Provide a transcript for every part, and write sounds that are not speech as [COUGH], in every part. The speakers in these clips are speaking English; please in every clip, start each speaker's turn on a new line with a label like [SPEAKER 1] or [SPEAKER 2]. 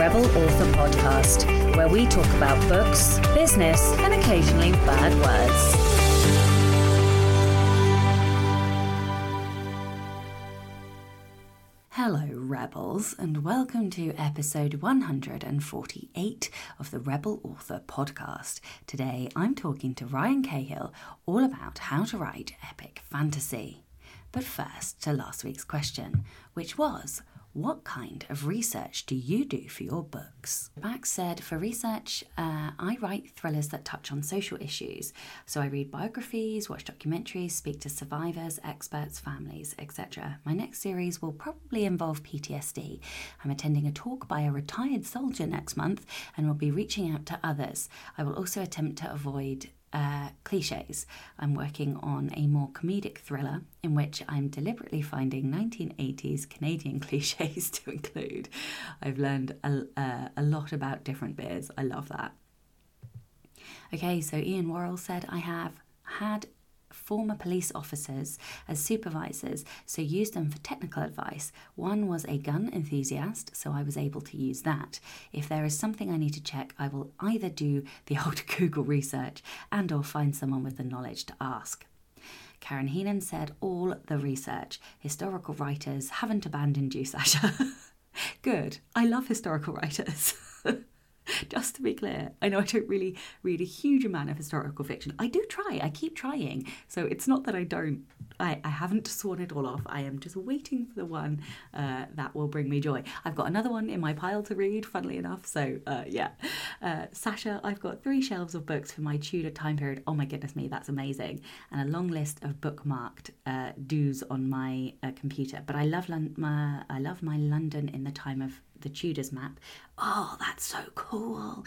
[SPEAKER 1] Rebel Author Podcast, where we talk about books, business, and occasionally bad words. Hello, Rebels, and welcome to episode 148 of the Rebel Author Podcast. Today I'm talking to Ryan Cahill all about how to write epic fantasy. But first, to last week's question, which was what kind of research do you do for your books? Max said, For research, uh, I write thrillers that touch on social issues. So I read biographies, watch documentaries, speak to survivors, experts, families, etc. My next series will probably involve PTSD. I'm attending a talk by a retired soldier next month and will be reaching out to others. I will also attempt to avoid uh, cliches. I'm working on a more comedic thriller in which I'm deliberately finding 1980s Canadian [LAUGHS] cliches to include. I've learned a, uh, a lot about different beers. I love that. Okay, so Ian Worrell said, I have had former police officers as supervisors, so used them for technical advice. One was a gun enthusiast, so I was able to use that. If there is something I need to check, I will either do the old [LAUGHS] Google research and or find someone with the knowledge to ask. Karen Heenan said all the research. Historical writers haven't abandoned you, Sacha. [LAUGHS] Good. I love historical writers. [LAUGHS] [LAUGHS] Just to be clear, I know I don't really read a huge amount of historical fiction. I do try, I keep trying. So it's not that I don't, I, I haven't sworn it all off. I am just waiting for the one uh, that will bring me joy. I've got another one in my pile to read, funnily enough. So uh, yeah. Uh, Sacha, I've got three shelves of books for my Tudor time period. Oh my goodness me, that's amazing. And a long list of bookmarked uh, do's on my uh, computer. But I love, Lon- my, I love my London in the time of the Tudors map. Oh, that's so cool.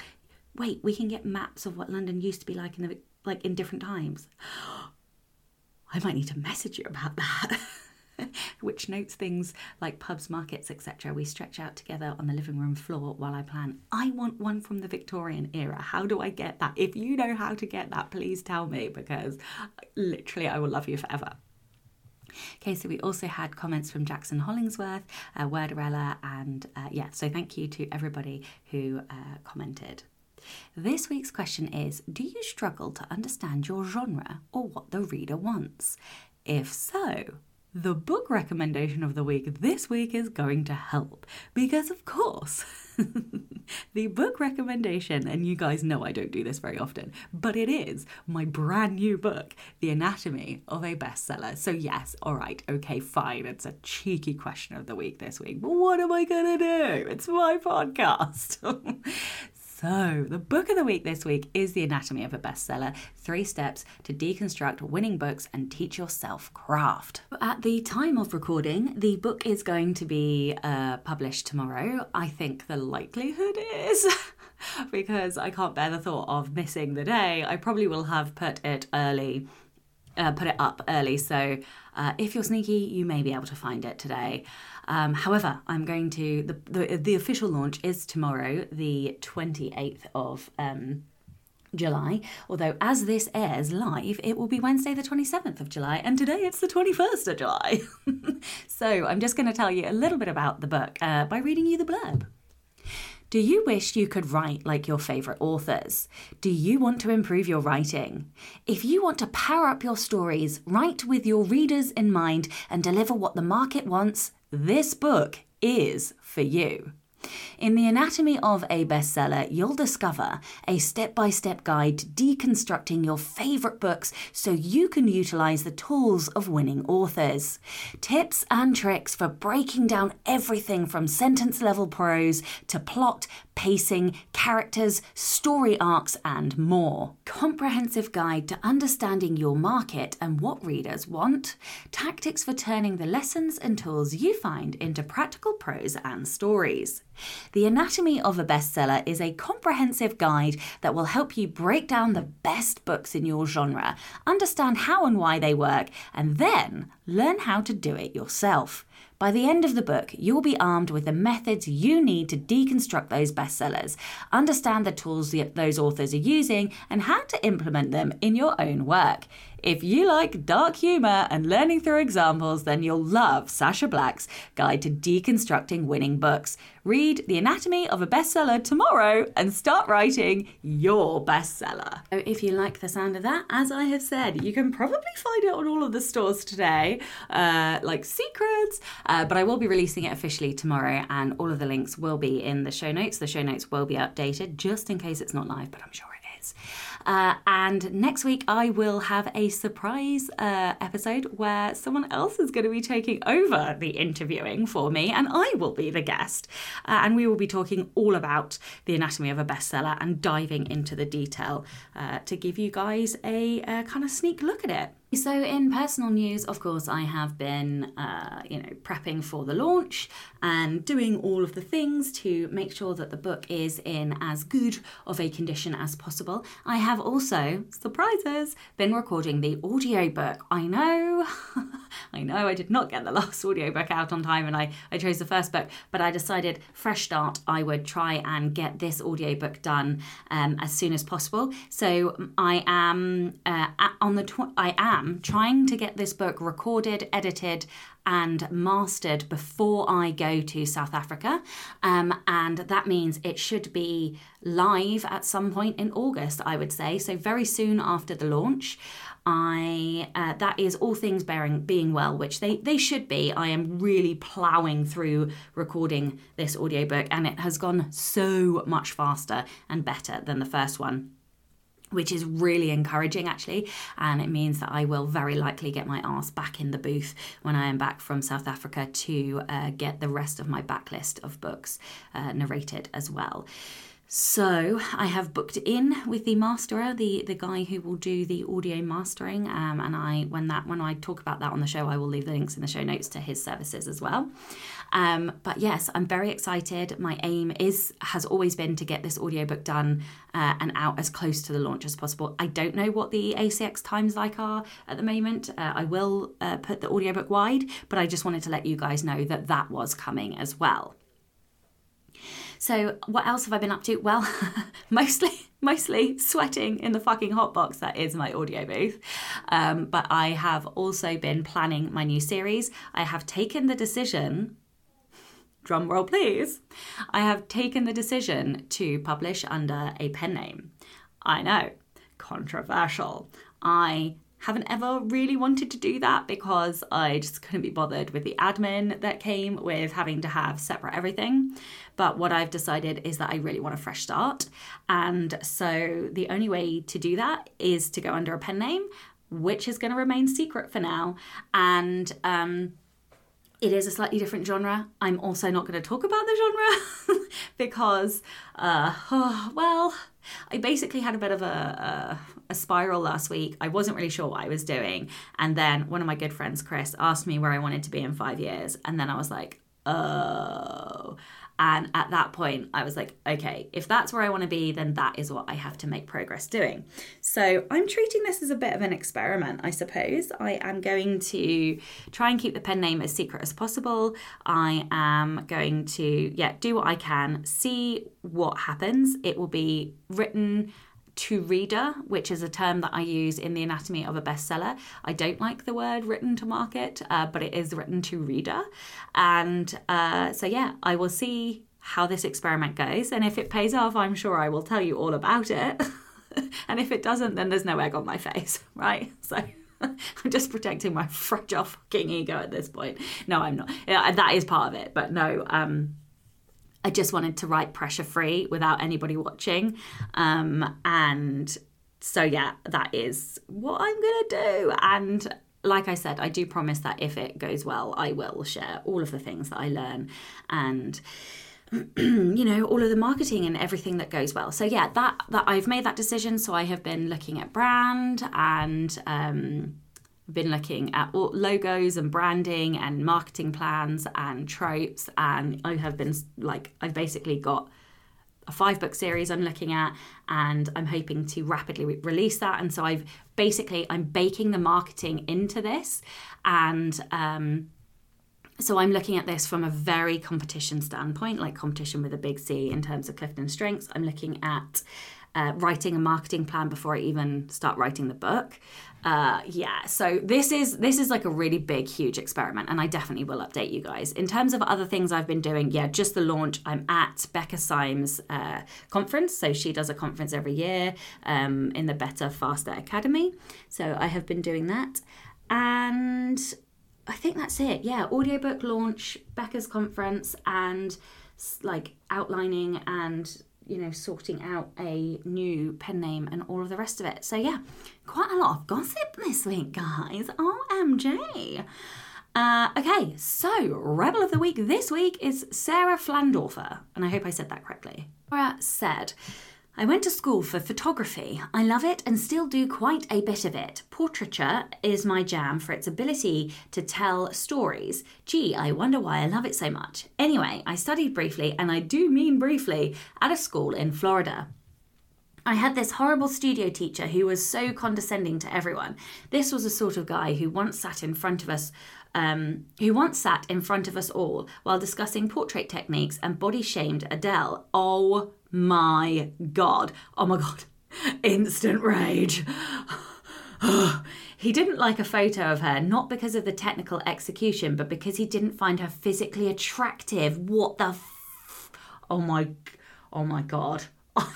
[SPEAKER 1] Wait, we can get maps of what London used to be like in the like in different times. [GASPS] I might need to message you about that. [LAUGHS] Which notes things like pubs, markets, etc. We stretch out together on the living room floor while I plan. I want one from the Victorian era. How do I get that? If you know how to get that, please tell me because literally I will love you forever. Okay, so we also had comments from Jackson Hollingsworth, uh, Wordorella, and uh, yeah, so thank you to everybody who uh, commented. This week's question is Do you struggle to understand your genre or what the reader wants? If so, the book recommendation of the week this week is going to help because, of course, [LAUGHS] the book recommendation, and you guys know I don't do this very often, but it is my brand new book, The Anatomy of a Bestseller. So, yes, all right, okay, fine. It's a cheeky question of the week this week, but what am I to do? It's my podcast. [LAUGHS] So, the book of the week this week is The Anatomy of a Bestseller Three Steps to Deconstruct Winning Books and Teach Yourself Craft. At the time of recording, the book is going to be uh, published tomorrow. I think the likelihood is. [LAUGHS] because I can't bear the thought of missing the day, I probably will have put it early, uh, put it up early. So uh, if you're sneaky, you may be able to find it today. Um, however, I'm going to the, the, the official launch is tomorrow, the 28th of. Um, July, although as this airs live, it will be Wednesday, the 27th of July, and today it's the 21st of July. [LAUGHS] so I'm just going to tell you a little bit about the book uh, by reading you the blurb. Do you wish you could write like your favourite authors? Do you want to improve your writing? If you want to power up your stories, write with your readers in mind, and deliver what the market wants, this book is for you. In The Anatomy of a Bestseller, you'll discover a step by step guide to deconstructing your favourite books so you can utilise the tools of winning authors. Tips and tricks for breaking down everything from sentence level prose to plot, pacing, characters, story arcs, and more. Comprehensive guide to understanding your market and what readers want. Tactics for turning the lessons and tools you find into practical prose and stories. The Anatomy of a Bestseller is a comprehensive guide that will help you break down the best books in your genre, understand how and why they work, and then learn how to do it yourself. By the end of the book, you'll be armed with the methods you need to deconstruct those bestsellers, understand the tools those authors are using, and how to implement them in your own work. If you like dark humour and learning through examples, then you'll love Sacha Black's Guide to Deconstructing Winning Books. Read The Anatomy of a Bestseller tomorrow and start writing your bestseller. So if you like the sound of that, as I have said, you can probably find it on all of the stores today, uh, like Secrets, uh, but I will be releasing it officially tomorrow, and all of the links will be in the show notes. The show notes will be updated just in case it's not live, but I'm sure it is. Uh, and next week, I will have a surprise uh, episode where someone else is going to be taking over the interviewing for me, and I will be the guest. Uh, and we will be talking all about the anatomy of a bestseller and diving into the detail uh, to give you guys a, a kind of sneak look at it. So, in personal news, of course, I have been, uh, you know, prepping for the launch and doing all of the things to make sure that the book is in as good of a condition as possible. I have also, surprises, been recording the audiobook. I know, [LAUGHS] I know, I did not get the last audiobook out on time and I, I chose the first book, but I decided, fresh start, I would try and get this audiobook done um, as soon as possible. So, I am uh, on the, tw- I am am trying to get this book recorded, edited, and mastered before I go to South Africa. Um, and that means it should be live at some point in August, I would say. So, very soon after the launch. I uh, that is all things bearing being well, which they they should be. I am really ploughing through recording this audiobook and it has gone so much faster and better than the first one which is really encouraging actually. And it means that i will very likely get my ass back in the booth when i am back from south africa to uh, get the rest of my backlist of books uh, narrated as well. So I have booked in with the masterer, the the guy who will do the audio mastering, um, and I when that when I talk about that on the show, I will leave the links in the show notes to his services as well. Um, but yes, I'm very excited. My aim is has always been to get this audiobook done uh, and out as close to the launch as possible. I don't know what the ACX times like are at the moment. Uh, I will uh, put the audiobook wide, but I just wanted to let you guys know that that was coming as well. So, what else have I been up to? Well, [LAUGHS] mostly mostly sweating in the fucking hot box that is my audio booth. Um, but I have also been planning my new series. I have taken the decision. Drum roll, please. I have taken the decision to publish under a pen name. I know, controversial. I haven't ever really wanted to do that because I just couldn't be bothered with the admin that came with having to have separate everything. But what I've decided is that I really want a fresh start. And so the only way to do that is to go under a pen name, which is going to remain secret for now. And, um, it is a slightly different genre. I'm also not going to talk about the genre [LAUGHS] because, uh, oh, well, I basically had a bit of a, a, a, spiral last week. I wasn't really sure what I was doing. And then one of my good friends, Chris, asked me where I wanted to be in five years. And then I was like, oh. And at that point, I was like, okay, if that's where I want to be, then that is what I have to make progress doing. So I'm treating this as a bit of an experiment, I suppose. I am going to try and keep the pen name as secret as possible. I am going to, yeah, do what I can, see what happens. It will be written to reader, which is a term that I use in the anatomy of a bestseller. I don't like the word written to market, uh, but it is written to reader. And uh, so, yeah, I will see how this experiment goes. And if it pays off, I'm sure I will tell you all about it. [LAUGHS] and if it doesn't, then there's no egg on my face, [LAUGHS] right? So. [LAUGHS] I'm just protecting my fragile fucking ego at this point. No, I'm not. That is part of it, but no. Um, I just wanted to write pressure free without anybody watching. Um, and so, yeah, that is what I'm going to do. And like I said, I do promise that if it goes well, I will share all of the things that I learn and [CLEARS THROAT] you know all of the marketing and everything that goes well so yeah that that i've made that decision so i have been looking at brand and um been looking at logos and branding and marketing plans and tropes and I have been like I've basically got a five book series I'm looking at and I'm hoping to rapidly re- release that and so I've basically I'm baking the marketing into this and um so I'm looking at this from a very competition standpoint, like competition with a big C in terms of Clifton strengths. I'm looking at uh, writing a marketing plan before I even start writing the book. Uh, yeah, so this is this is like a really big, huge experiment, and I definitely will update you guys. In terms of other things I've been doing, yeah, just the launch. I'm at Becca Syme's uh, conference, so she does a conference every year um, in the Better Faster Academy. So I have been doing that, and I think that's it. Yeah, audiobook launch, Becca's conference, and like outlining and you know, sorting out a new pen name and all of the rest of it. So, yeah, quite a lot of gossip this week, guys. OMG. Uh, okay, so Rebel of the Week this week is Sarah Flandorfer, and I hope I said that correctly. Sarah said, I went to school for photography. I love it and still do quite a bit of it. Portraiture is my jam for its ability to tell stories. Gee, I wonder why I love it so much. Anyway, I studied briefly, and I do mean briefly, at a school in Florida. I had this horrible studio teacher who was so condescending to everyone. This was a sort of guy who once sat in front of us um, who once sat in front of us all while discussing portrait techniques and body shamed Adele. Oh my God. Oh my God. Instant rage. he didn't like a photo of her, not because of the technical execution, but because he didn't find her physically attractive. What the f- Oh my oh my god. I'm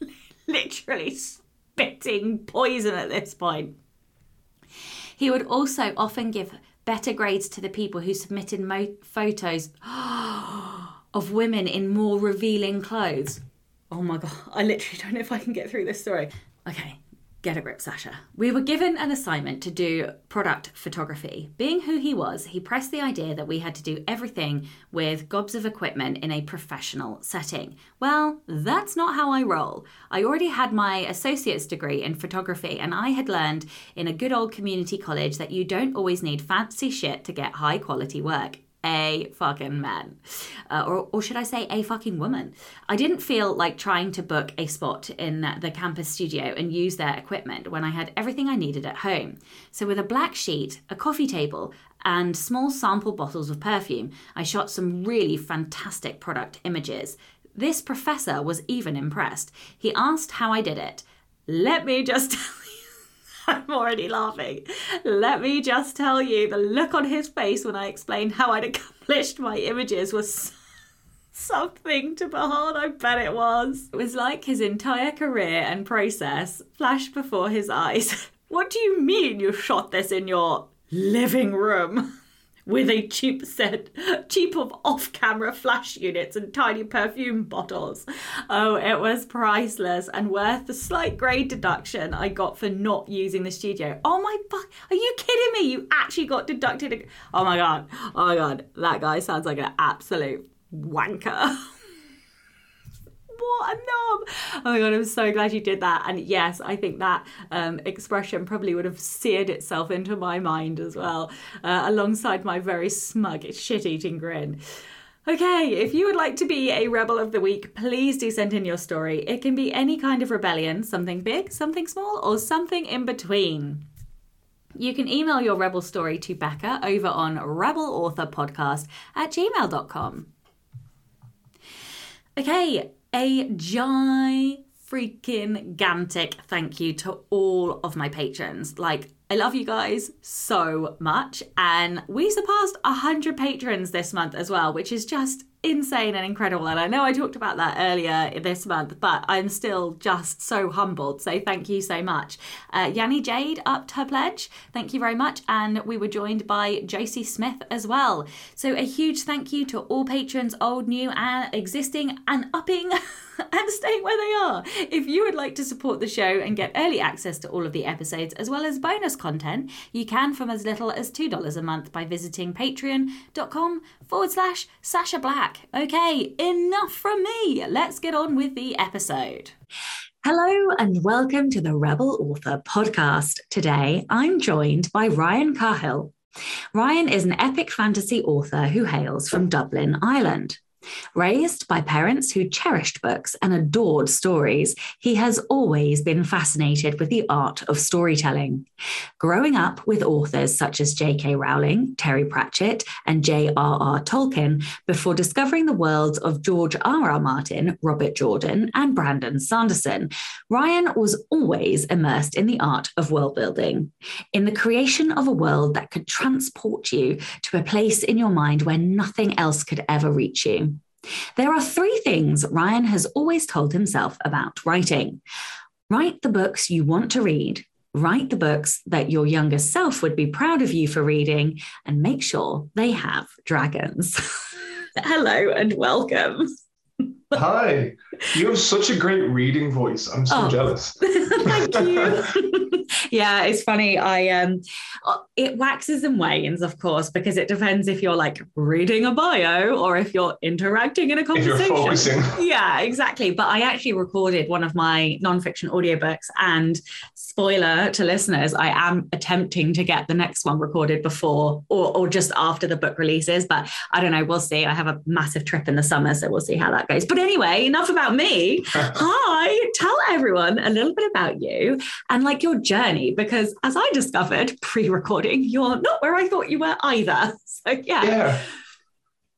[SPEAKER 1] [LAUGHS] literally spitting poison at this point. He would also often give better grades to the people who submitted mo- photos [GASPS] oh, of women in more revealing clothes. Oh my god, [LAUGHS] I literally don't know if I can get through this story. Okay, get a grip, Sacha. We were given an assignment to do product photography. Being who he was, he pressed the idea that we had to do everything with gobs of equipment in a professional setting. Well, that's not how I roll. I already had my associate's degree in photography, and I had learned in a good old community college that you don't always need fancy shit to get high quality work a fucking man. Uh, or, or should I say a fucking woman. I didn't feel like trying to book a spot in the campus studio and use their equipment when I had everything I needed at home. So, with a black sheet, a coffee table, and small sample bottles of perfume, I shot some really fantastic product images. This professor was even impressed. He asked how I did it. Let me just [LAUGHS] [LAUGHS] I'm already laughing. Let me just tell you the look on his face when I explained how I'd accomplished my images was [LAUGHS] something to behold. I bet it was. It was like his entire career and process flashed before his eyes. [LAUGHS] What do you mean you shot this in your living room? With a cheap set, cheap of off-camera flash units and tiny perfume bottles. Oh, it was priceless and worth the slight grade deduction I got for not using the studio. Oh my fuck! Are you kidding me? You actually got deducted. Oh my god! Oh my god! That guy sounds like an absolute wanker. [LAUGHS] what a knob. Oh my god, I'm so glad you did that. And yes, I think that um, expression probably would have seared itself into my mind as well, uh, alongside my very smug, shit eating grin. Okay, if you would like to be a Rebel of the Week, please do send in your story. It can be any kind of rebellion, something big, something small, or something in between. You can email your Rebel story to Becca over on rebelauthorpodcast at gmail.com. Okay, a giant freaking gantic thank you to all of my patrons. Like, I love you guys so much. And we surpassed 100 patrons this month as well, which is just insane and incredible. And I know I talked about that earlier this month, but I'm still just so humbled. So thank you so much. Uh, Yanni Jade upped her pledge. Thank you very much. And we were joined by Josee Smith as well. So a huge thank you to all patrons, old, new, and existing, and upping. [LAUGHS] [LAUGHS] and staying where they are. If you would like to support the show and get early access to all of the episodes as well as bonus content, you can from as little as $2 a month by visiting patreon.com forward slash Sacha Black. Okay, enough from me. Let's get on with the episode. Hello and welcome to the Rebel Author podcast. Today I'm joined by Ryan Cahill. Ryan is an epic fantasy author who hails from Dublin, Ireland. Raised by parents who cherished books and adored stories, he has always been fascinated with the art of storytelling. Growing up with authors such as J.K. Rowling, Terry Pratchett, and J.R.R. Tolkien, before discovering the worlds of George R.R. Martin, Robert Jordan, and Brandon Sanderson, Ryan was always immersed in the art of world building, in the creation of a world that could transport you to a place in your mind where nothing else could ever reach you. There are three things Ryan has always told himself about writing write the books you want to read, write the books that your younger self would be proud of you for reading, and make sure they have dragons. [LAUGHS] Hello and welcome.
[SPEAKER 2] Hi, you have such a great reading voice. I'm so oh, jealous. [LAUGHS]
[SPEAKER 1] Thank you. [LAUGHS] yeah, it's funny. I um, it waxes and wanes, of course, because it depends if you're like reading a bio or if you're interacting in a conversation.
[SPEAKER 2] If you're focusing.
[SPEAKER 1] Yeah, exactly. But I actually recorded one of my nonfiction audiobooks, and spoiler to listeners, I am attempting to get the next one recorded before or or just after the book releases. But I don't know. We'll see. I have a massive trip in the summer, so we'll see how that goes. But anyway, enough about me. [LAUGHS] Hi, tell everyone a little bit about you and like your journey, because as I discovered pre recording, you're not where I thought you were either. [LAUGHS] So, yeah.
[SPEAKER 2] Yeah.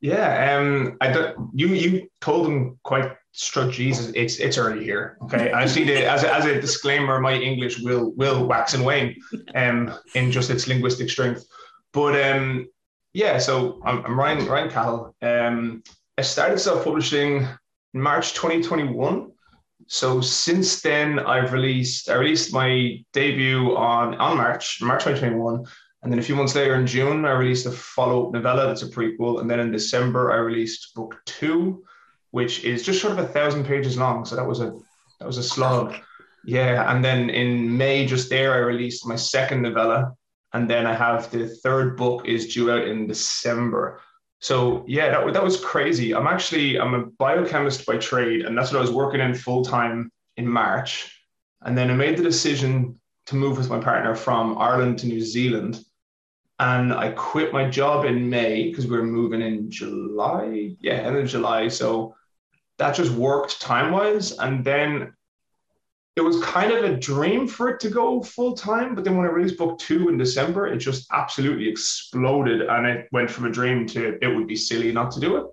[SPEAKER 2] Yeah. Um, I don't, you, you told them quite struck Jesus, it's it's early here. Okay. I see the as a, as a disclaimer, my English will will wax and wane um in just its linguistic strength. But um yeah, so I'm, I'm Ryan Ryan Cahill. Um I started self-publishing March 2021. So since then, I've released I released my debut on on March March 2021, and then a few months later in June, I released a follow up novella that's a prequel, and then in December, I released book two, which is just short of a thousand pages long. So that was a that was a slog. Yeah, and then in May, just there, I released my second novella, and then I have the third book is due out in December. So yeah, that, that was crazy. I'm actually I'm a biochemist by trade, and that's what I was working in full time in March. And then I made the decision to move with my partner from Ireland to New Zealand. And I quit my job in May because we were moving in July. Yeah, end of July. So that just worked time wise. And then it was kind of a dream for it to go full time. But then when I released book two in December, it just absolutely exploded. And it went from a dream to it would be silly not to do it.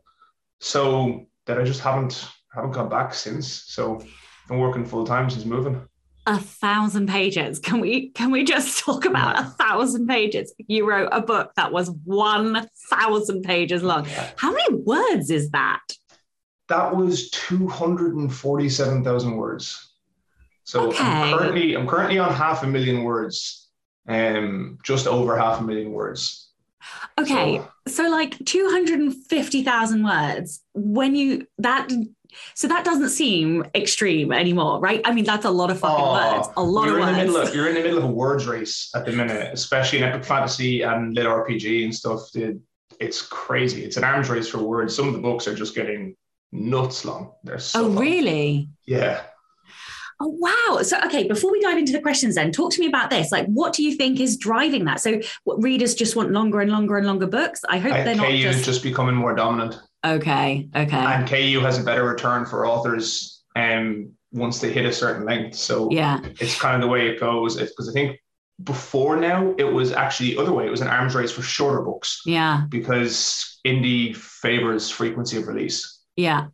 [SPEAKER 2] So that I just haven't haven't gone back since. So I'm working full time since moving.
[SPEAKER 1] A thousand pages. Can we can we just talk about a thousand pages? You wrote a book that was one thousand pages long. How many words is that?
[SPEAKER 2] That was two hundred and forty-seven thousand words. So okay. I'm currently I'm currently on half a million words, um, just over half a million words.
[SPEAKER 1] Okay, so, so like two hundred and fifty thousand words. When you that so that doesn't seem extreme anymore, right? I mean, that's a lot of fucking oh, words. A lot
[SPEAKER 2] of
[SPEAKER 1] words.
[SPEAKER 2] In the middle of, you're in the middle of a words race at the minute, especially in epic fantasy and lit RPG and stuff. It's crazy. It's an arms race for words. Some of the books are just getting nuts long. They're so
[SPEAKER 1] oh,
[SPEAKER 2] long.
[SPEAKER 1] really?
[SPEAKER 2] Yeah.
[SPEAKER 1] Oh, wow. So, okay, before we dive into the questions, then talk to me about this. Like, what do you think is driving that? So, what readers just want longer and longer and longer books? I hope they're KU not. KU
[SPEAKER 2] just... is just becoming more dominant.
[SPEAKER 1] Okay. Okay.
[SPEAKER 2] And KU has a better return for authors um, once they hit a certain length. So,
[SPEAKER 1] yeah,
[SPEAKER 2] it's kind of the way it goes. Because I think before now, it was actually the other way. It was an arms race for shorter books.
[SPEAKER 1] Yeah.
[SPEAKER 2] Because indie favors frequency of release.
[SPEAKER 1] Yeah.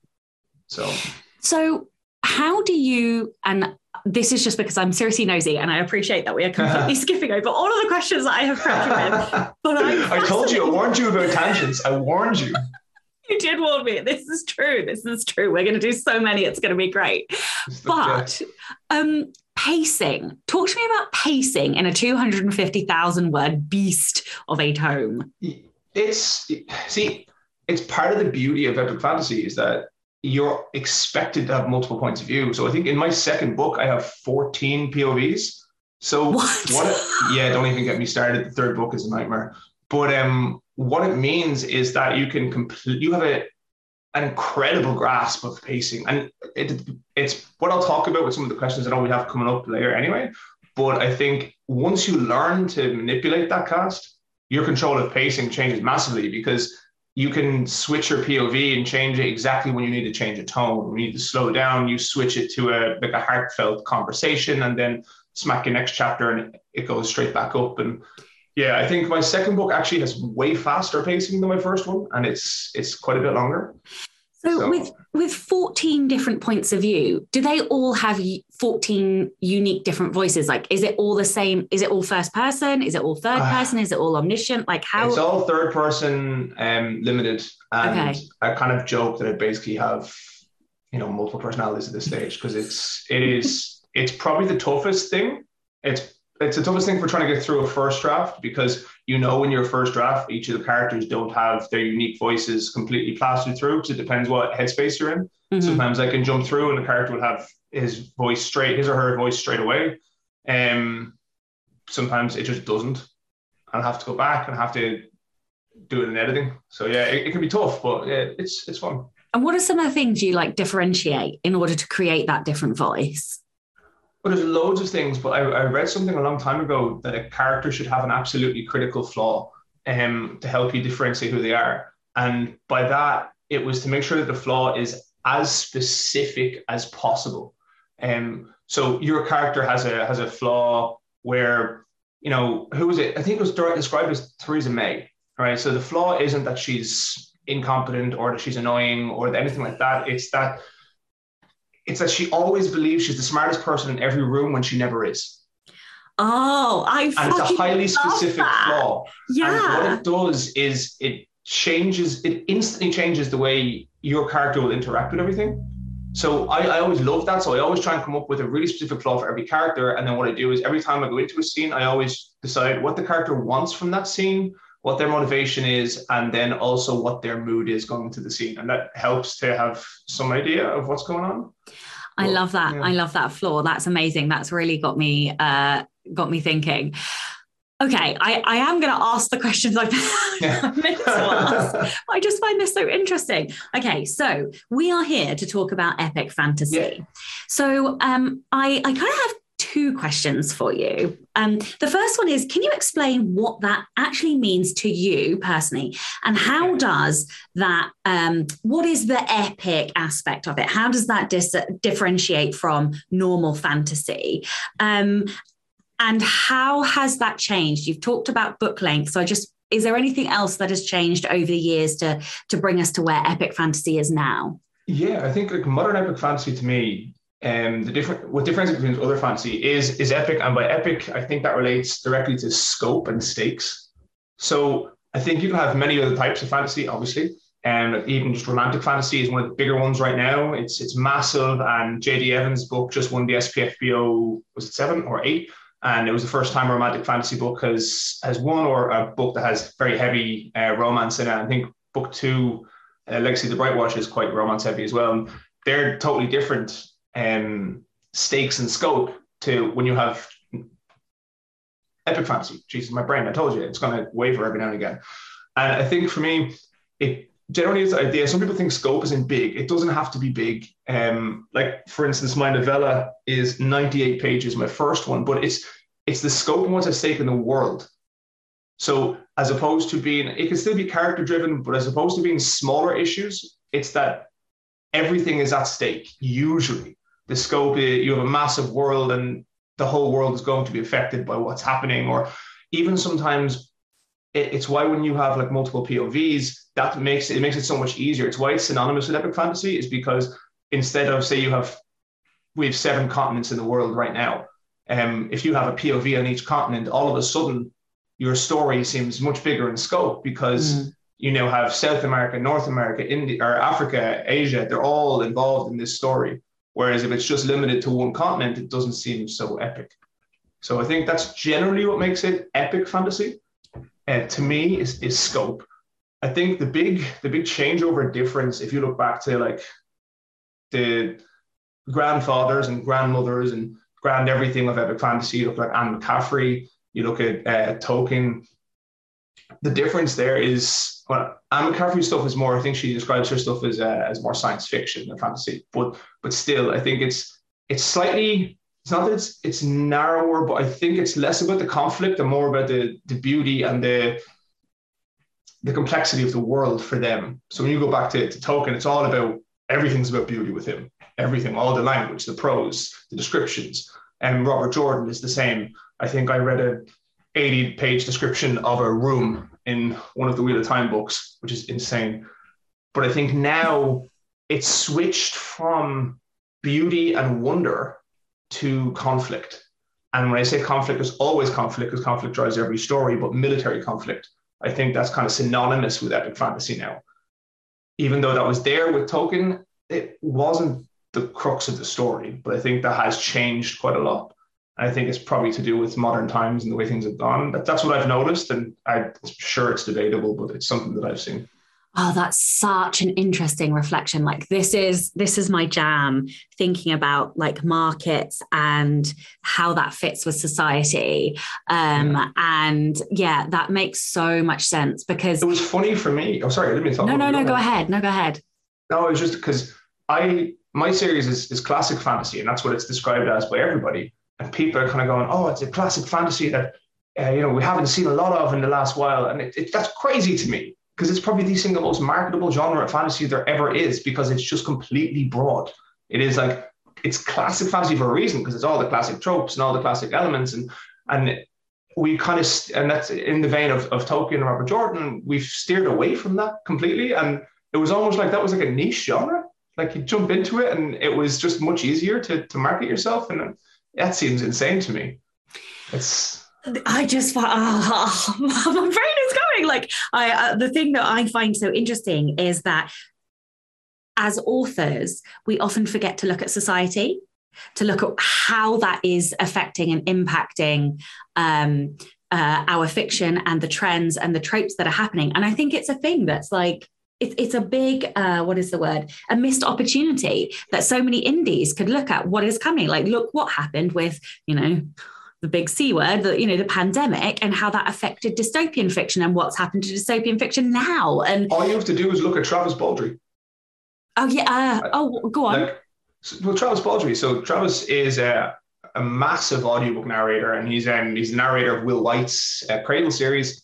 [SPEAKER 2] So.
[SPEAKER 1] So how do you and this is just because I'm seriously nosy and I appreciate that we are completely [LAUGHS] skipping over all of the questions that I have prepped you with. But
[SPEAKER 2] I told you, I warned you about tangents. I warned you. [LAUGHS]
[SPEAKER 1] You did warn me. This is true. This is true. We're going to do so many. It's going to be great. But um, pacing. Talk to me about pacing in a 250,000 word beast of a tome.
[SPEAKER 2] It's, see, it's part of the beauty of epic fantasy is that you're expected to have multiple points of view. So I think in my second book, I have 14 POVs. So
[SPEAKER 1] what?
[SPEAKER 2] what yeah, don't even get me started. The third book is a nightmare. But um, what it means is that you can complete, you have a, an incredible grasp of pacing. And it, it's what I'll talk about with some of the questions that I know we have coming up later anyway. But I think once you learn to manipulate that cast, your control of pacing changes massively because you can switch your POV and change it exactly when you need to change a tone. When you need to slow down, you switch it to a like a heartfelt conversation, and then smack your next chapter, and it goes straight back up. And yeah, I think my second book actually has way faster pacing than my first one, and it's it's quite a bit longer.
[SPEAKER 1] So, so, with with 14 different points of view, do they all have 14 unique different voices? Like, is it all the same? Is it all first person? Is it all third uh, person? Is it all omniscient? Like how
[SPEAKER 2] it's all third person um limited. And okay. I kind of joke that I basically have, you know, multiple personalities at this stage because it's it is [LAUGHS] it's probably the toughest thing. It's it's the toughest thing for trying to get through a first draft because you know in your first draft each of the characters don't have their unique voices completely plastered through because it depends what headspace you're in. Mm-hmm. Sometimes I can jump through and the character will have his voice straight, his or her voice straight away. Um, sometimes it just doesn't. and I'll have to go back and have to do it in editing. So yeah, it, it can be tough, but yeah, it's it's fun.
[SPEAKER 1] And what are some of the things you like differentiate in order to create that different voice?
[SPEAKER 2] Well, there's loads of things, but I, I, read something a long time ago that a character should have an absolutely critical flaw um, to help you differentiate who they are. And by that, it was to make sure that the flaw is as specific as possible. Um, so your character has a has a flaw where, you know, who was it? I think it was described as Theresa May, right? So the flaw isn't that she's incompetent or that she's annoying or anything like that. It's that it's that she always believes she's the smartest person in every room when she never is.
[SPEAKER 1] Oh, I and
[SPEAKER 2] it's a highly specific
[SPEAKER 1] that.
[SPEAKER 2] flaw.
[SPEAKER 1] Yeah.
[SPEAKER 2] And what it does is it changes, it instantly changes the way your character will interact with everything. So I, I always love that. So I always try and come up with a really specific flaw for every character. And then what I do is every time I go into a scene, I always decide what the character wants from that scene, what their motivation is, and then also what their mood is going into the scene. And that helps to have some idea of what's going on.
[SPEAKER 1] I well, love that. Yeah. I love that flaw. That's amazing. That's really got me uh, got me thinking. Okay, I, I am going to ask the questions I've [LAUGHS] meant to ask. I just find this so interesting. Okay, so we are here to talk about epic fantasy. Yeah. So um, I, I kind of have two questions for you. Um, the first one is Can you explain what that actually means to you personally? And how does that, um, what is the epic aspect of it? How does that dis- differentiate from normal fantasy? Um, and how has that changed? You've talked about book length. So I just, is there anything else that has changed over the years to, to bring us to where epic fantasy is now?
[SPEAKER 2] Yeah, I think like modern epic fantasy to me um, the different what difference between other fantasy is is epic, and by epic, I think that relates directly to scope and stakes. So I think you can have many other types of fantasy, obviously, and um, even just romantic fantasy is one of the bigger ones right now. It's it's massive, and J.D. Evans' book just won the SPFBO was it seven or eight, and it was the first time a romantic fantasy book has has won, or a book that has very heavy uh, romance in it. I think book two, uh, Legacy of the Brightwash, is quite romance heavy as well. And they're totally different um, stakes and scope to when you have epic fantasy. Jesus, my brain, I told you, it's going to waver every now and again. And I think for me, it generally is the idea. Some people think scope isn't big. It doesn't have to be big. Um, like for instance, my novella is 98 pages, my first one, but it's it's the scope and what's at stake in the world. So as opposed to being, it can still be character driven, but as opposed to being smaller issues, it's that everything is at stake usually the scope you have a massive world and the whole world is going to be affected by what's happening or even sometimes it's why when you have like multiple povs that makes it, it makes it so much easier it's why it's synonymous with epic fantasy is because instead of say you have we have seven continents in the world right now um, if you have a pov on each continent all of a sudden your story seems much bigger in scope because mm. you now have south america north america india or africa asia they're all involved in this story Whereas if it's just limited to one continent, it doesn't seem so epic. So I think that's generally what makes it epic fantasy. Uh, to me, is, is scope. I think the big the big changeover difference, if you look back to like the grandfathers and grandmothers and grand everything of epic fantasy, you look like Anne McCaffrey, you look at uh, Tolkien. The difference there is well, Anne McCaffrey stuff is more. I think she describes her stuff as uh, as more science fiction than fantasy, but but still, I think it's it's slightly. It's not that it's it's narrower, but I think it's less about the conflict and more about the the beauty and the the complexity of the world for them. So when you go back to, to Tolkien, it's all about everything's about beauty with him. Everything, all the language, the prose, the descriptions. And Robert Jordan is the same. I think I read a 80 page description of a room in one of the Wheel of Time books, which is insane. But I think now it's switched from beauty and wonder to conflict. And when I say conflict, there's always conflict because conflict drives every story, but military conflict, I think that's kind of synonymous with epic fantasy now. Even though that was there with Tolkien, it wasn't the crux of the story, but I think that has changed quite a lot. I think it's probably to do with modern times and the way things have gone. But that's what I've noticed, and I'm sure it's debatable, but it's something that I've seen
[SPEAKER 1] oh that's such an interesting reflection. Like this is this is my jam thinking about like markets and how that fits with society. Um yeah. and yeah that makes so much sense because
[SPEAKER 2] it was funny for me. Oh sorry let me talk
[SPEAKER 1] no no no go ahead. No go ahead.
[SPEAKER 2] no it's just because i my series is, is classic fantasy and that's what it's described as by everybody. And people are kind of going oh it's a classic fantasy that uh, you know we haven't seen a lot of in the last while. And it, it, that's crazy to me because it's probably the single most marketable genre of fantasy there ever is because it's just completely broad. It is like it's classic fantasy for a reason because it's all the classic tropes and all the classic elements and and we kind of and that's in the vein of, of Tolkien and Robert Jordan. We've steered away from that completely, and it was almost like that was like a niche genre. Like you jump into it, and it was just much easier to to market yourself, and uh, that seems insane to me. It's
[SPEAKER 1] I just oh, [LAUGHS] my brain is going. Like I uh, the thing that I find so interesting is that as authors we often forget to look at society to look at how that is affecting and impacting um, uh, our fiction and the trends and the tropes that are happening. And I think it's a thing that's like it's, it's a big uh, what is the word? A missed opportunity that so many indies could look at what is coming. Like look what happened with you know the big C word, the, you know, the pandemic and how that affected dystopian fiction and what's happened to dystopian fiction now. And
[SPEAKER 2] all you have to do is look at Travis Baldree.
[SPEAKER 1] Oh yeah. Uh, oh, go on. Like,
[SPEAKER 2] well, Travis Baldree. So Travis is a, a massive audiobook narrator, and he's um, he's the narrator of Will Wight's uh, Cradle series.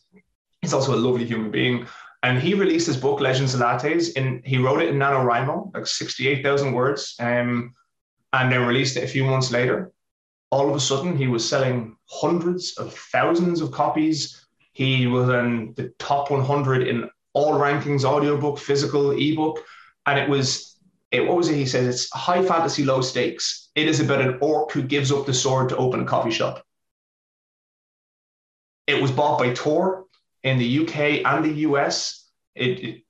[SPEAKER 2] He's also a lovely human being. And he released his book Legends of Lattes, and he wrote it in NaNoWriMo, like 68,000 words, um, and then released it a few months later all of a sudden he was selling hundreds of thousands of copies. He was in the top 100 in all rankings, audiobook, physical, ebook. And it was, it, what was it? He says it's high fantasy, low stakes. It is about an orc who gives up the sword to open a coffee shop. It was bought by Tor in the UK and the US. It, it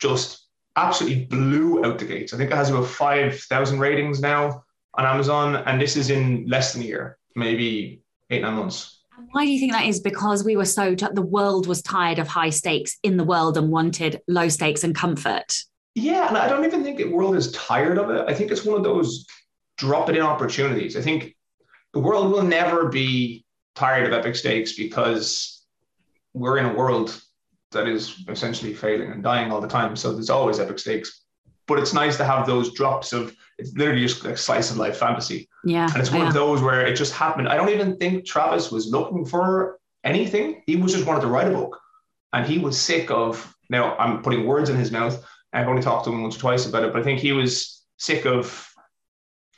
[SPEAKER 2] just absolutely blew out the gates. I think it has about 5,000 ratings now on Amazon, and this is in less than a year, maybe eight nine months.
[SPEAKER 1] Why do you think that is? Because we were so t- the world was tired of high stakes in the world and wanted low stakes and comfort.
[SPEAKER 2] Yeah, and I don't even think the world is tired of it. I think it's one of those drop it in opportunities. I think the world will never be tired of epic stakes because we're in a world that is essentially failing and dying all the time. So there's always epic stakes. But it's nice to have those drops of it's literally just like slice of life fantasy.
[SPEAKER 1] Yeah.
[SPEAKER 2] And it's one
[SPEAKER 1] yeah.
[SPEAKER 2] of those where it just happened. I don't even think Travis was looking for anything. He was just wanted to write a book. And he was sick of now I'm putting words in his mouth. I've only talked to him once or twice about it, but I think he was sick of,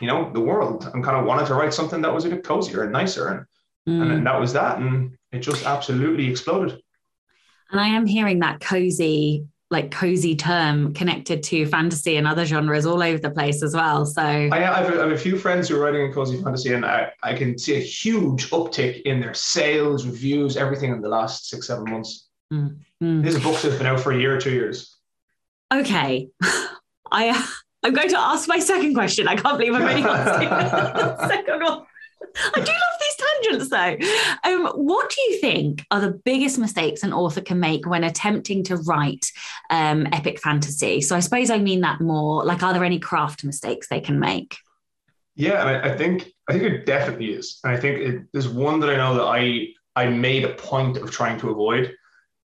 [SPEAKER 2] you know, the world and kind of wanted to write something that was a bit cozier and nicer. And mm. and that was that. And it just absolutely exploded.
[SPEAKER 1] And I am hearing that cozy like cozy term connected to fantasy and other genres all over the place as well. So I
[SPEAKER 2] have, a, I have a few friends who are writing in cozy fantasy, and I, I can see a huge uptick in their sales, reviews, everything in the last six, seven months. Mm, mm. These are books have been out for a year or two years.
[SPEAKER 1] Okay. [LAUGHS] I I'm going to ask my second question. I can't believe I'm only asking the second one. I do love tangents though. Um, what do you think are the biggest mistakes an author can make when attempting to write um, epic fantasy? So I suppose I mean that more like, are there any craft mistakes they can make?
[SPEAKER 2] Yeah, I, I think I think it definitely is. And I think it, there's one that I know that I I made a point of trying to avoid.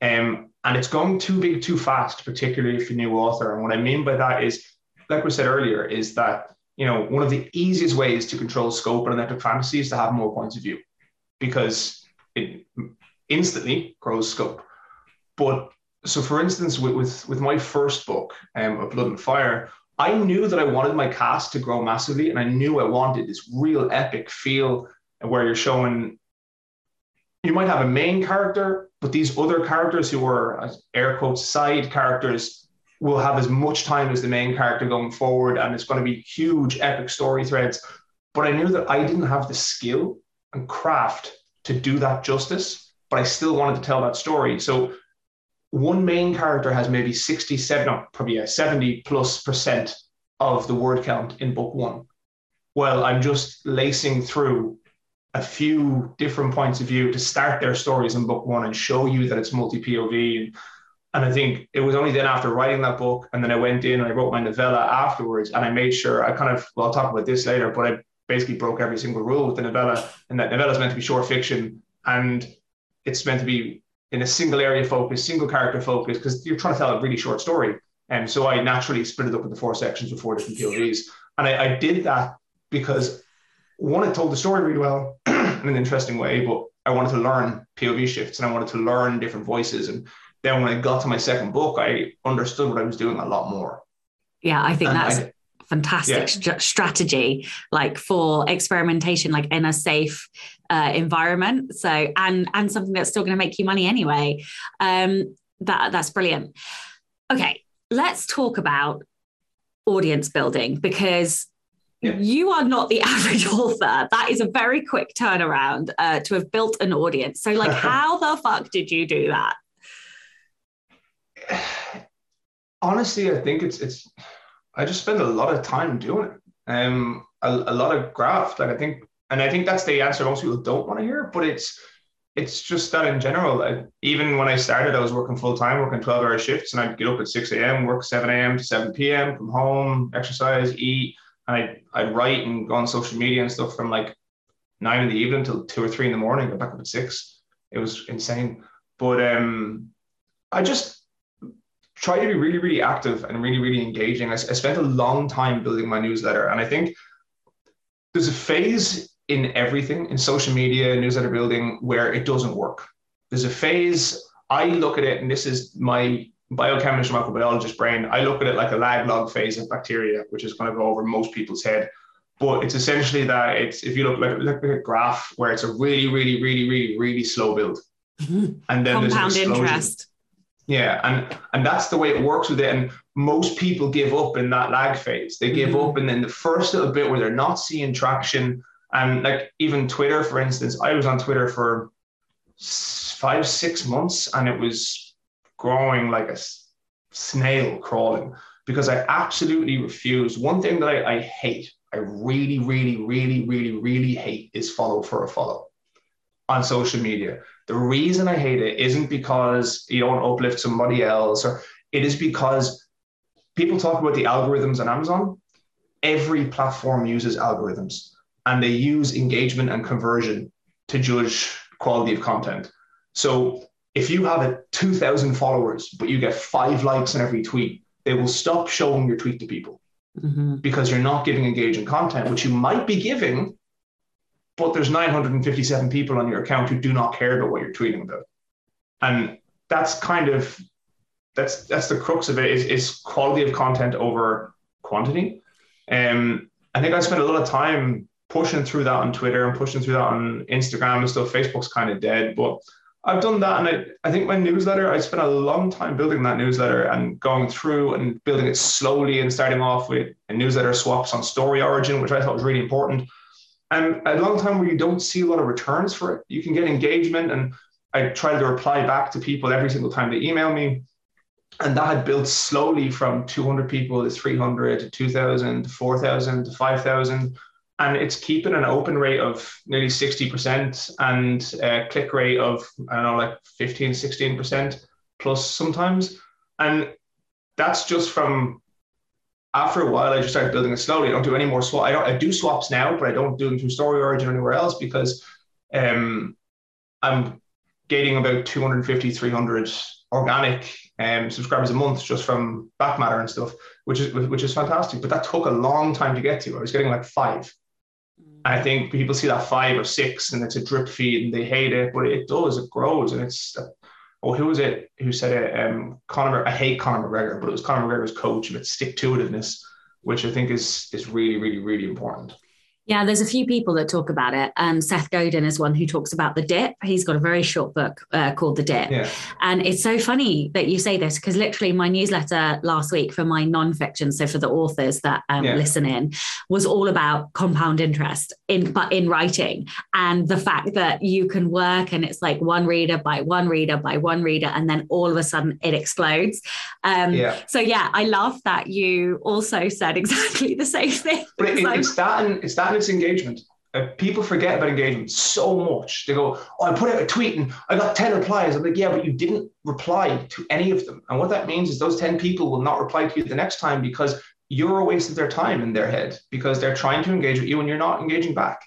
[SPEAKER 2] Um, and it's going too big too fast, particularly if you're a new author. And what I mean by that is, like we said earlier, is that you know, one of the easiest ways to control scope in an epic fantasy is to have more points of view because it instantly grows scope. But so for instance, with, with, with my first book, um, of Blood and Fire, I knew that I wanted my cast to grow massively, and I knew I wanted this real epic feel where you're showing. You might have a main character, but these other characters who are air quotes side characters will have as much time as the main character going forward, and it's going to be huge epic story threads. But I knew that I didn't have the skill and craft to do that justice, but I still wanted to tell that story. So one main character has maybe 67, no, probably a 70 plus percent of the word count in book one. Well, I'm just lacing through a few different points of view to start their stories in book one and show you that it's multi POV. And, and I think it was only then after writing that book, and then I went in and I wrote my novella afterwards, and I made sure I kind of, well, I'll talk about this later, but I basically broke every single rule with the novella. And that novella is meant to be short fiction, and it's meant to be in a single area focus, single character focus, because you're trying to tell a really short story. And so I naturally split it up into four sections with four different POVs. And I, I did that because one, it told the story really well [CLEARS THROAT] in an interesting way, but I wanted to learn POV shifts and I wanted to learn different voices. And then when I got to my second book, I understood what I was doing a lot more.
[SPEAKER 1] Yeah, I think and that's I, fantastic yeah. st- strategy like for experimentation like in a safe uh, environment so and and something that's still going to make you money anyway um that that's brilliant okay let's talk about audience building because yeah. you are not the [LAUGHS] average author that is a very quick turnaround uh, to have built an audience so like [LAUGHS] how the fuck did you do that
[SPEAKER 2] honestly i think it's it's I just spend a lot of time doing it. Um, a, a lot of graft. Like I think, and I think that's the answer most people don't want to hear. But it's it's just that in general. I, even when I started, I was working full time, working twelve hour shifts, and I'd get up at six a.m., work seven a.m. to seven p.m., come home, exercise, eat, and I I'd write and go on social media and stuff from like nine in the evening till two or three in the morning. Go back up at six. It was insane. But um, I just try to be really, really active and really, really engaging. I, I spent a long time building my newsletter, and I think there's a phase in everything in social media, newsletter building, where it doesn't work. There's a phase. I look at it, and this is my biochemist microbiologist brain. I look at it like a lag log phase of bacteria, which is going to go over most people's head. But it's essentially that it's if you look like look at a graph where it's a really, really, really, really, really slow build, mm-hmm.
[SPEAKER 1] and then there's compound interest
[SPEAKER 2] yeah, and and that's the way it works with it. And most people give up in that lag phase. They give mm-hmm. up, and then the first little bit where they're not seeing traction, and like even Twitter, for instance, I was on Twitter for five, six months, and it was growing like a snail crawling because I absolutely refuse. One thing that I, I hate, I really, really, really, really, really hate is follow for a follow on social media the reason I hate it isn't because you don't uplift somebody else, or it is because people talk about the algorithms on Amazon. Every platform uses algorithms and they use engagement and conversion to judge quality of content. So if you have a 2,000 followers, but you get five likes on every tweet, they will stop showing your tweet to people mm-hmm. because you're not giving engaging content, which you might be giving but there's 957 people on your account who do not care about what you're tweeting about. And that's kind of that's that's the crux of it is, is quality of content over quantity. Um, I think I spent a lot of time pushing through that on Twitter and pushing through that on Instagram and stuff. Facebook's kind of dead, but I've done that. And I, I think my newsletter, I spent a long time building that newsletter and going through and building it slowly and starting off with a newsletter swaps on story origin, which I thought was really important and a long time where you don't see a lot of returns for it. You can get engagement, and I try to reply back to people every single time they email me. And that had built slowly from 200 people to 300 to 2,000 to 4,000 to 5,000. And it's keeping an open rate of nearly 60% and a click rate of, I don't know, like 15, 16% plus sometimes. And that's just from after a while, I just started building it slowly. I don't do any more swap. I don't. I do swaps now, but I don't do them through Story Origin or anywhere else because um, I'm getting about 250, 300 organic um, subscribers a month just from back matter and stuff, which is which is fantastic. But that took a long time to get to. I was getting like five. I think people see that five or six, and it's a drip feed, and they hate it, but it does. It grows, and it's a oh, who was it who said it? Um, Conor, I hate Conor McGregor, but it was Conor McGregor's coach about stick to itiveness, which I think is is really, really, really important.
[SPEAKER 1] Yeah, there's a few people that talk about it. Um, Seth Godin is one who talks about the dip. He's got a very short book uh, called The Dip. Yeah. And it's so funny that you say this because literally my newsletter last week for my nonfiction, so for the authors that um, yeah. listen in, was all about compound interest in but in writing and the fact that you can work and it's like one reader by one reader by one reader and then all of a sudden it explodes. Um, yeah. So yeah, I love that you also said [LAUGHS] exactly the same thing.
[SPEAKER 2] But it, it's that and it's that it's engagement. Uh, people forget about engagement so much. They go, "Oh, I put out a tweet and I got ten replies." I'm like, "Yeah, but you didn't reply to any of them." And what that means is those ten people will not reply to you the next time because you're a waste of their time in their head because they're trying to engage with you and you're not engaging back.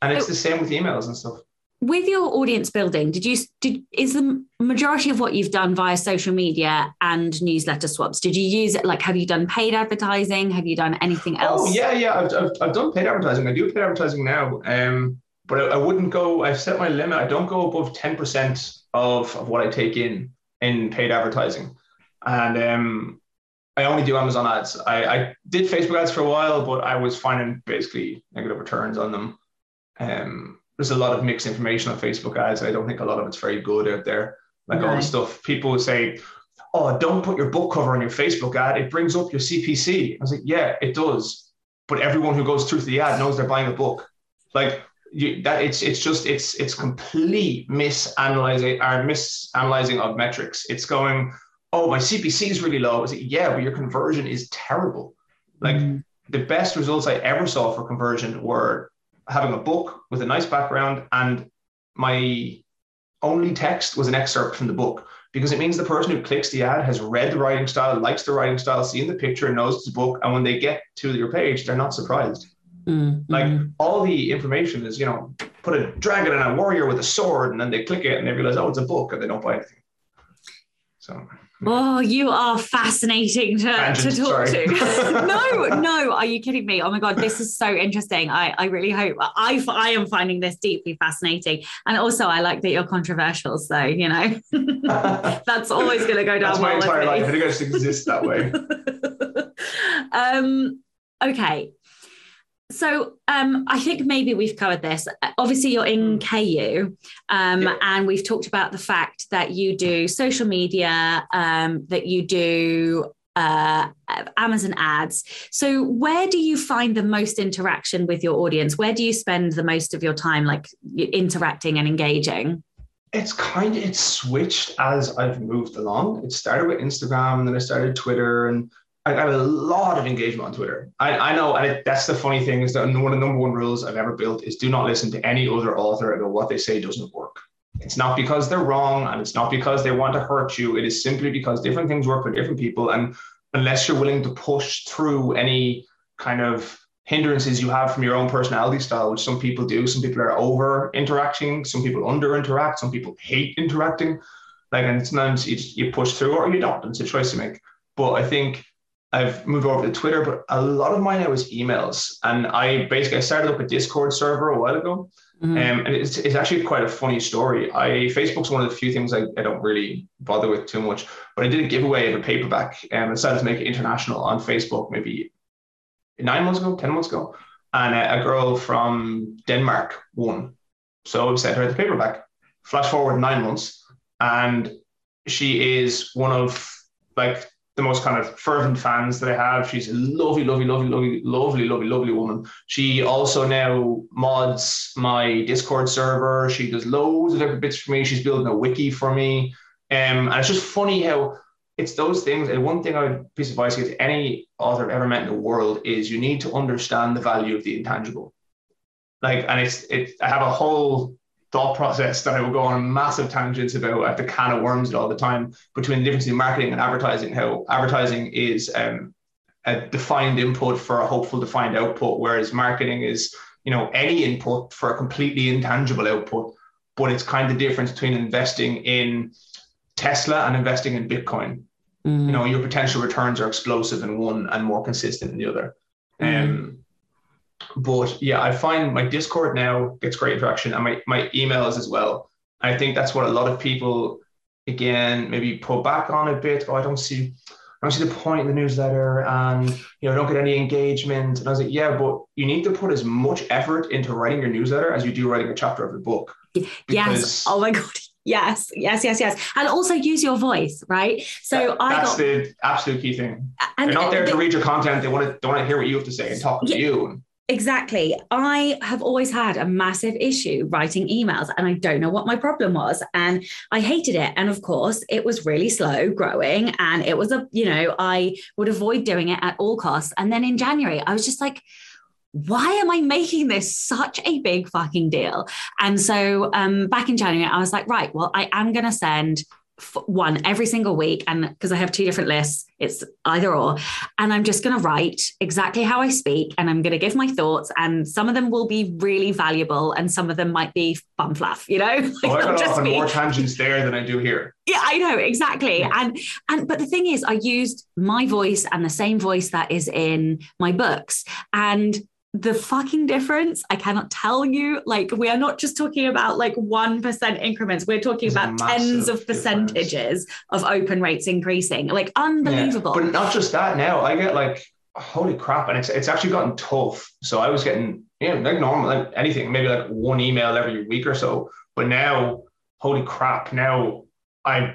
[SPEAKER 2] And it's the same with emails and stuff
[SPEAKER 1] with your audience building did you did is the majority of what you've done via social media and newsletter swaps did you use it like have you done paid advertising? Have you done anything oh, else?
[SPEAKER 2] oh yeah yeah i've, I've, I've done paid advertising. I do paid advertising now um but I, I, wouldn't go i've set my limit. I don't go above 10% of, of what i take in in paid advertising. And um I only do Amazon ads. I, I did Facebook ads for a while, but I was finding basically negative returns on them. Um, there's a lot of mixed information on Facebook ads. I don't think a lot of it's very good out there. Like all the stuff people say, oh, don't put your book cover on your Facebook ad. It brings up your CPC. I was like, yeah, it does. But everyone who goes through to the ad knows they're buying a book. Like you, that, it's it's just it's it's complete misanalyzing or misanalyzing of metrics. It's going, oh, my CPC is really low. I was like, yeah, but your conversion is terrible. Like mm. the best results I ever saw for conversion were having a book with a nice background and my only text was an excerpt from the book because it means the person who clicks the ad has read the writing style, likes the writing style, seen the picture, knows the book, and when they get to your page, they're not surprised. Mm-hmm. Like all the information is, you know, put a dragon and a warrior with a sword, and then they click it and they realize, oh, it's a book, and they don't buy anything. So
[SPEAKER 1] Oh, you are fascinating to, to talk to. [LAUGHS] no, no, are you kidding me? Oh my God, this is so interesting. I, I really hope I, I am finding this deeply fascinating. And also, I like that you're controversial. So, you know, [LAUGHS] that's always going to go down.
[SPEAKER 2] That's my entire life. I think I just exist that way. [LAUGHS]
[SPEAKER 1] um, okay. So um, I think maybe we've covered this. Obviously, you're in hmm. KU, um, yeah. and we've talked about the fact that you do social media, um, that you do uh, Amazon ads. So where do you find the most interaction with your audience? Where do you spend the most of your time, like interacting and engaging?
[SPEAKER 2] It's kind of it's switched as I've moved along. It started with Instagram, and then I started Twitter, and I have a lot of engagement on Twitter. I, I know, and it, that's the funny thing is that one of the number one rules I've ever built is do not listen to any other author about what they say doesn't work. It's not because they're wrong and it's not because they want to hurt you. It is simply because different things work for different people. And unless you're willing to push through any kind of hindrances you have from your own personality style, which some people do, some people are over interacting, some people under interact, some people hate interacting. Like, and sometimes you, you push through or you don't. It's a choice to make. But I think I've moved over to Twitter, but a lot of mine now is emails. And I basically I started up a Discord server a while ago. Mm-hmm. Um, and it's, it's actually quite a funny story. I Facebook's one of the few things I, I don't really bother with too much. But I did a giveaway of a paperback and decided to make it international on Facebook maybe nine months ago, ten months ago. And a, a girl from Denmark won. So I sent her the paperback. Flash forward nine months, and she is one of like the most kind of fervent fans that I have. She's a lovely, lovely, lovely, lovely, lovely, lovely, lovely woman. She also now mods my Discord server. She does loads of different bits for me. She's building a wiki for me. Um, and it's just funny how it's those things. And one thing I would piece of advice to any author I've ever met in the world is you need to understand the value of the intangible. Like, and it's it. I have a whole thought process that I will go on massive tangents about at the can of worms it all the time between the difference in marketing and advertising, how advertising is um, a defined input for a hopeful defined output, whereas marketing is, you know, any input for a completely intangible output. But it's kind of the difference between investing in Tesla and investing in Bitcoin. Mm. You know, your potential returns are explosive in one and more consistent in the other. Mm. Um, but yeah, I find my Discord now gets great interaction and my, my emails as well. I think that's what a lot of people again, maybe pull back on a bit. Oh, I don't see I don't see the point in the newsletter and you know, don't get any engagement. And I was like, yeah, but you need to put as much effort into writing your newsletter as you do writing a chapter of your book.
[SPEAKER 1] Yes. Oh my God. Yes, yes, yes, yes. And also use your voice, right? So
[SPEAKER 2] that,
[SPEAKER 1] I
[SPEAKER 2] that's
[SPEAKER 1] got
[SPEAKER 2] the absolute key thing. And They're not there to read your content. They want to they want to hear what you have to say and talk to you.
[SPEAKER 1] Exactly. I have always had a massive issue writing emails and I don't know what my problem was. And I hated it. And of course, it was really slow growing. And it was a, you know, I would avoid doing it at all costs. And then in January, I was just like, why am I making this such a big fucking deal? And so um, back in January, I was like, right, well, I am going to send one every single week and because i have two different lists it's either or and i'm just going to write exactly how i speak and i'm going to give my thoughts and some of them will be really valuable and some of them might be bum fluff you know [LAUGHS] like
[SPEAKER 2] oh, i got off on more tangents there than i do here
[SPEAKER 1] yeah i know exactly yeah. and and but the thing is i used my voice and the same voice that is in my books and the fucking difference i cannot tell you. Like we are not just talking about like 1% increments. We're talking about tens of percentages difference. of open rates increasing. Like unbelievable.
[SPEAKER 2] yeah, but not just that now. I get like holy crap and it's it's actually gotten tough. So i was getting you know like normal like anything maybe like one email every week or so. But now holy crap now i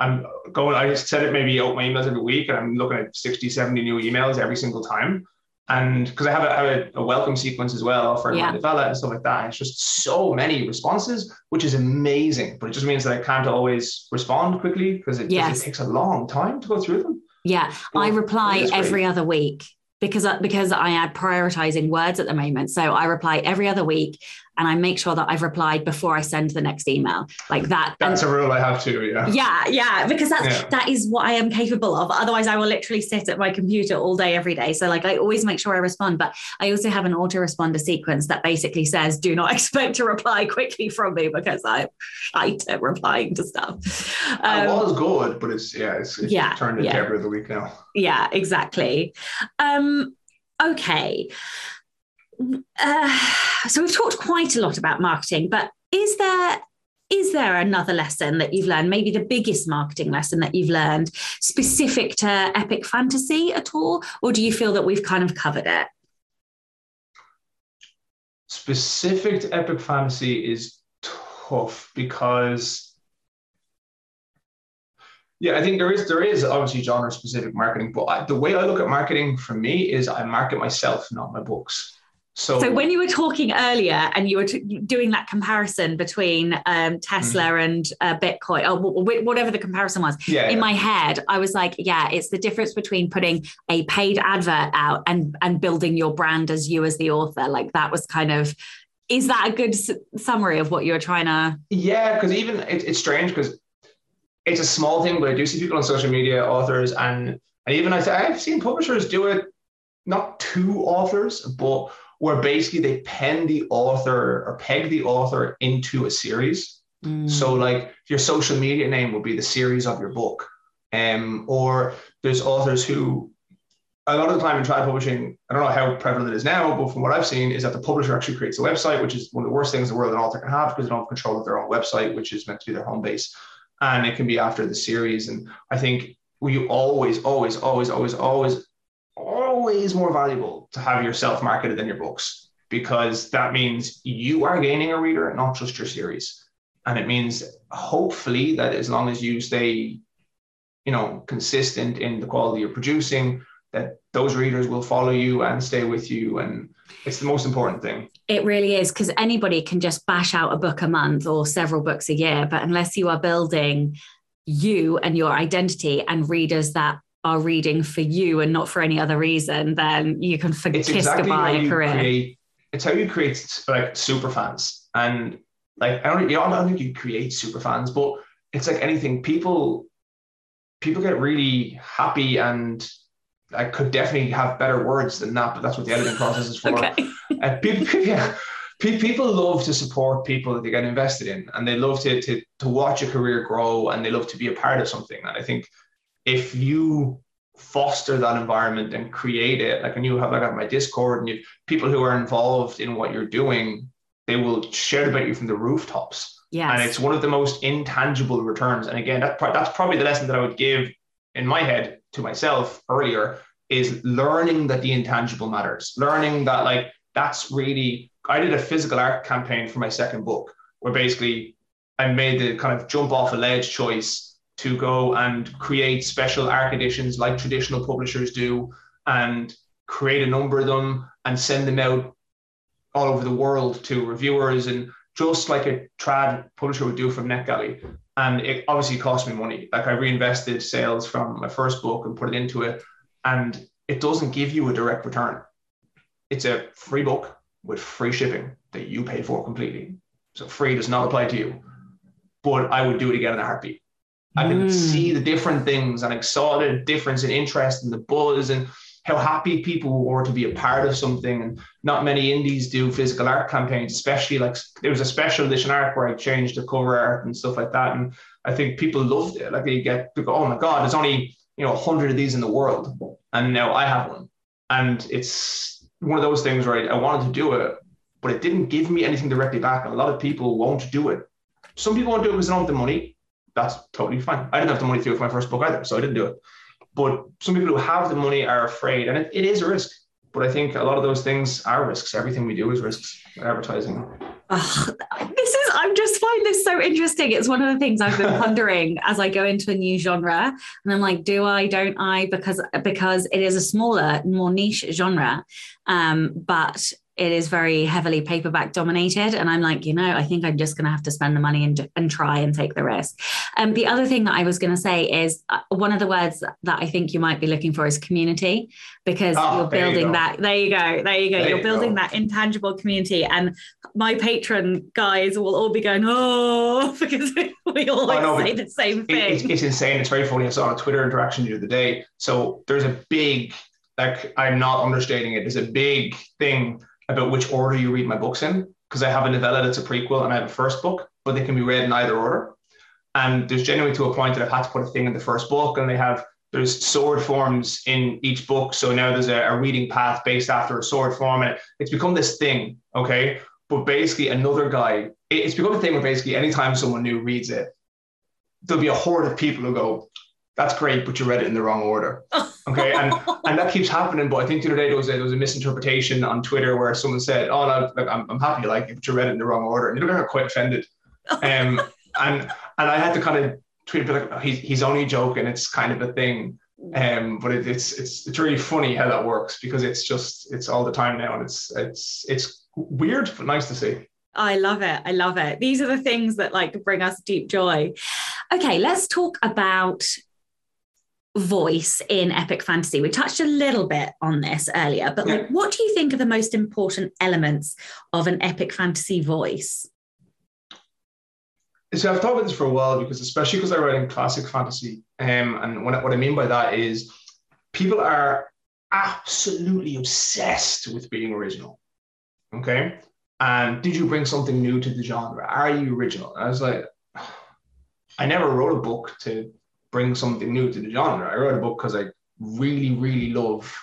[SPEAKER 2] I'm going, I said it maybe open my emails every week and I'm looking at 60, 70 new emails every single time and because I have, a, have a, a, welcome sequence as well for yeah. my and stuff like that. And It's just so many responses, which is amazing. But it just means that I can't always respond quickly because it, yes. it takes a long time to go through them.
[SPEAKER 1] Yeah, I reply every other week because because I am prioritizing words at the moment. So I reply every other week, and I make sure that I've replied before I send the next email, like that.
[SPEAKER 2] That's and, a rule I have too. Yeah.
[SPEAKER 1] Yeah, yeah, because that's yeah. that is what I am capable of. Otherwise, I will literally sit at my computer all day every day. So like I always make sure I respond, but I also have an autoresponder sequence that basically says, "Do not [LAUGHS] expect to reply quickly from me because I'm shite at replying to stuff."
[SPEAKER 2] Um, I was good, but it's yeah, it's, it's yeah, turned into yeah. every other week now.
[SPEAKER 1] Yeah, exactly. Um, okay. Uh, so we've talked quite a lot about marketing, but is there is there another lesson that you've learned, maybe the biggest marketing lesson that you've learned specific to epic fantasy at all? Or do you feel that we've kind of covered it?
[SPEAKER 2] Specific to epic fantasy is tough because yeah, I think there is there is obviously genre specific marketing, but I, the way I look at marketing for me is I market myself, not my books. So,
[SPEAKER 1] so when you were talking earlier and you were t- doing that comparison between um, Tesla mm-hmm. and uh, Bitcoin or w- whatever the comparison was, yeah, in yeah. my head, I was like, yeah, it's the difference between putting a paid advert out and and building your brand as you as the author. Like that was kind of. Is that a good s- summary of what you were trying to?
[SPEAKER 2] Yeah, because even it, it's strange because it's a small thing, but I do see people on social media, authors, and and even I I've seen publishers do it, not two authors, but where basically they pen the author or peg the author into a series. Mm. So, like your social media name will be the series of your book. Um, or there's authors who, a lot of the time in trad publishing, I don't know how prevalent it is now, but from what I've seen, is that the publisher actually creates a website, which is one of the worst things in the world an author can have because they don't have control of their own website, which is meant to be their home base. And it can be after the series. And I think we always, always, always, always, always always more valuable to have yourself marketed than your books because that means you are gaining a reader, not just your series. And it means hopefully that as long as you stay, you know, consistent in the quality you're producing, that those readers will follow you and stay with you. And it's the most important thing.
[SPEAKER 1] It really is because anybody can just bash out a book a month or several books a year. But unless you are building you and your identity and readers that are reading for you and not for any other reason, then you can for- kiss exactly goodbye a career.
[SPEAKER 2] Create, it's how you create like super fans. And like I don't, you know, I don't think you create super fans, but it's like anything. People, people get really happy, and I could definitely have better words than that, but that's what the editing process is for. okay. And [LAUGHS] people, [LAUGHS] yeah, people love to support people that they get invested in, and they love to to to watch a career grow, and they love to be a part of something. And I think if you foster that environment and create it, like when you have like on my Discord and you people who are involved in what you're doing, they will share about you from the rooftops.
[SPEAKER 1] Yes.
[SPEAKER 2] And it's one of the most intangible returns. And again, that, that's probably the lesson that I would give in my head to myself earlier is learning that the intangible matters, learning that like that's really. I did a physical art campaign for my second book where basically I made the kind of jump off a ledge choice to go and create special art editions like traditional publishers do and create a number of them and send them out all over the world to reviewers and just like a trad publisher would do from NetGalley. And it obviously cost me money. Like I reinvested sales from my first book and put it into it. And it doesn't give you a direct return. It's a free book with free shipping that you pay for completely. So free does not apply to you. But I would do it again in a heartbeat. I can mm. see the different things and I saw the difference in interest and the buzz and how happy people were to be a part of something. And not many indies do physical art campaigns, especially like there was a special edition art where I changed the cover art and stuff like that. And I think people loved it. Like they get to go, oh my God, there's only, you know, a hundred of these in the world. And now I have one. And it's one of those things where I, I wanted to do it, but it didn't give me anything directly back. And a lot of people won't do it. Some people won't do it because they don't have the money. That's totally fine. I didn't have the money to do it for my first book either, so I didn't do it. But some people who have the money are afraid, and it, it is a risk. But I think a lot of those things are risks. Everything we do is risks. Advertising.
[SPEAKER 1] Oh, this is. I just find this so interesting. It's one of the things I've been [LAUGHS] pondering as I go into a new genre, and I'm like, do I? Don't I? Because because it is a smaller, more niche genre, um, but it is very heavily paperback dominated. And I'm like, you know, I think I'm just going to have to spend the money and, and try and take the risk. And um, the other thing that I was going to say is uh, one of the words that I think you might be looking for is community, because oh, you're building you that. There you go. There you go. There you're you building go. that intangible community. And my Patreon guys will all be going, oh, [LAUGHS] because we all say the same thing.
[SPEAKER 2] It, it's insane. It's very funny. I saw a Twitter interaction the other day. So there's a big, like, I'm not understating it. There's a big thing about which order you read my books in because I have a novella that's a prequel and I have a first book, but they can be read in either order. And there's genuinely to a point that I've had to put a thing in the first book, and they have there's sword forms in each book. So now there's a, a reading path based after a sword form, and it's become this thing. Okay, but basically another guy, it's become a thing where basically anytime someone new reads it, there'll be a horde of people who go, "That's great, but you read it in the wrong order." [LAUGHS] Okay, and and that keeps happening. But I think the other day there was a, there was a misinterpretation on Twitter where someone said, "Oh no, I'm, I'm happy you like it, but you read it in the wrong order," and they got quite offended. [LAUGHS] Um, and and I had to kind of tweet like, oh, he's he's only joking. It's kind of a thing. Um, but it, it's it's it's really funny how that works because it's just it's all the time now, and it's it's it's weird but nice to see.
[SPEAKER 1] I love it. I love it. These are the things that like bring us deep joy. Okay, let's talk about voice in epic fantasy. We touched a little bit on this earlier, but like what do you think are the most important elements of an epic fantasy voice?
[SPEAKER 2] So I've thought about this for a while because especially because I write in classic fantasy. Um, and what, what I mean by that is people are absolutely obsessed with being original. Okay. And did you bring something new to the genre? Are you original? And I was like, [SIGHS] I never wrote a book to bring something new to the genre. I wrote a book because I really, really love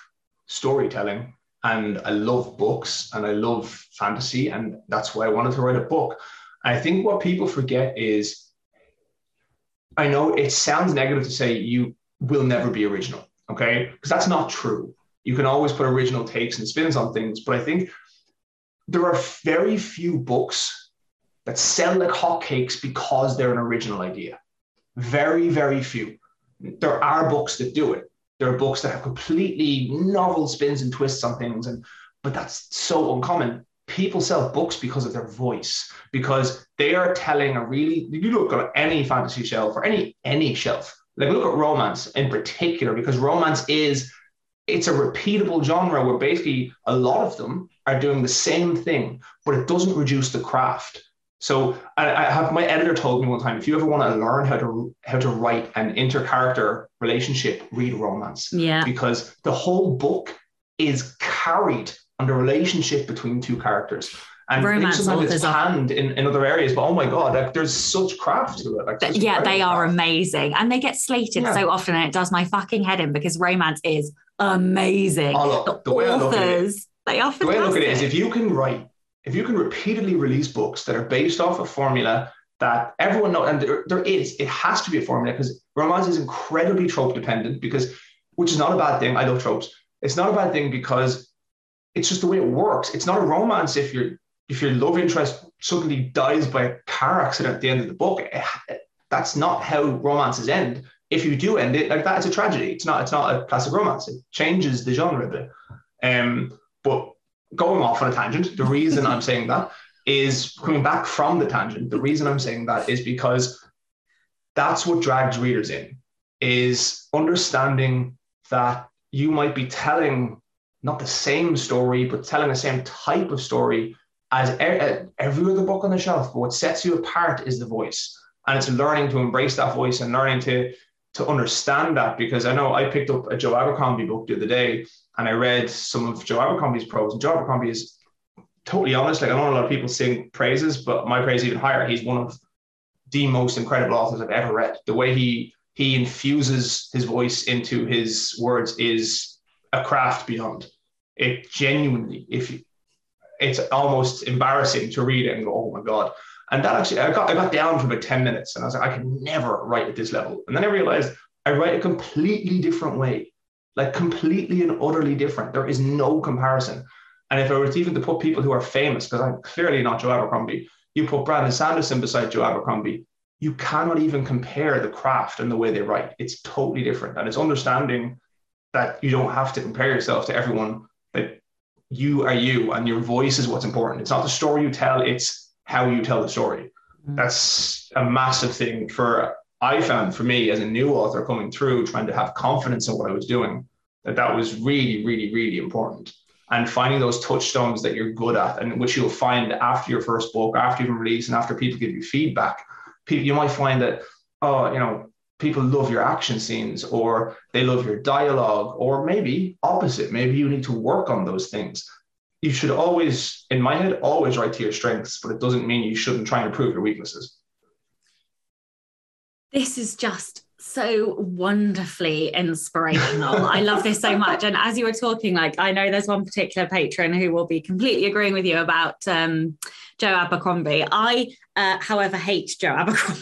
[SPEAKER 2] storytelling and I love books and I love fantasy. And that's why I wanted to write a book. I think what people forget is I know it sounds negative to say you will never be original, okay? Because that's not true. You can always put original takes and spins on things, but I think there are very few books that sell like hotcakes because they're an original idea. Very, very few. There are books that do it. There are books that have completely novel spins and twists on things, and but that's so uncommon. People sell books because of their voice, because they are telling a really. You look at any fantasy shelf or any any shelf. Like look at romance in particular, because romance is it's a repeatable genre where basically a lot of them are doing the same thing, but it doesn't reduce the craft. So I, I have my editor told me one time, if you ever want to learn how to how to write an inter-character relationship, read romance.
[SPEAKER 1] Yeah.
[SPEAKER 2] Because the whole book is carried on the relationship between two characters. And romance of its hand in, in other areas, but oh my god, like there's such craft to it. Like,
[SPEAKER 1] yeah, they are craft. amazing, and they get slated yeah. so often, and it does my fucking head in because romance is amazing.
[SPEAKER 2] Oh, look, the, the authors, it,
[SPEAKER 1] they
[SPEAKER 2] The way I look at it is, if you can write if you can repeatedly release books that are based off a formula that everyone knows, and there, there is, it has to be a formula because romance is incredibly trope dependent because, which is not a bad thing. I love tropes. It's not a bad thing because it's just the way it works. It's not a romance if your if your love interest suddenly dies by a car accident at the end of the book. It, that's not how romances end. If you do end it like that, it's a tragedy. It's not. It's not a classic romance. It changes the genre a bit. Um, but going off on a tangent, the reason I'm saying that is coming back from the tangent. The reason I'm saying that is because that's what drags readers in is understanding that you might be telling not the same story, but telling the same type of story as every other book on the shelf. But what sets you apart is the voice. And it's learning to embrace that voice and learning to, to understand that. Because I know I picked up a Joe Abercrombie book the other day and I read some of Joe Abercrombie's prose. And Joe Abercrombie is totally honest. Like I know a lot of people sing praises, but my praise is even higher. He's one of the most incredible authors I've ever read. The way he he infuses his voice into his words is a craft beyond. It genuinely, if you, it's almost embarrassing to read it and go, oh my god. And that actually, I got I got down for about ten minutes, and I was like, I can never write at this level. And then I realized I write a completely different way, like completely and utterly different. There is no comparison. And if I were even to put people who are famous, because I'm clearly not Joe Abercrombie, you put Brandon Sanderson beside Joe Abercrombie, you cannot even compare the craft and the way they write. It's totally different. And it's understanding that you don't have to compare yourself to everyone, that you are you and your voice is what's important. It's not the story you tell, it's how you tell the story. Mm-hmm. That's a massive thing for I found for me as a new author coming through, trying to have confidence in what I was doing, that that was really, really, really important and finding those touchstones that you're good at and which you'll find after your first book, after you've released and after people give you feedback. People, you might find that, oh, you know, people love your action scenes or they love your dialogue, or maybe opposite. Maybe you need to work on those things. You should always, in my head, always write to your strengths, but it doesn't mean you shouldn't try and improve your weaknesses.
[SPEAKER 1] This is just so wonderfully inspirational. I love this so much. And as you were talking, like I know there's one particular patron who will be completely agreeing with you about um, Joe Abercrombie. I, uh, however, hate Joe Abercrombie.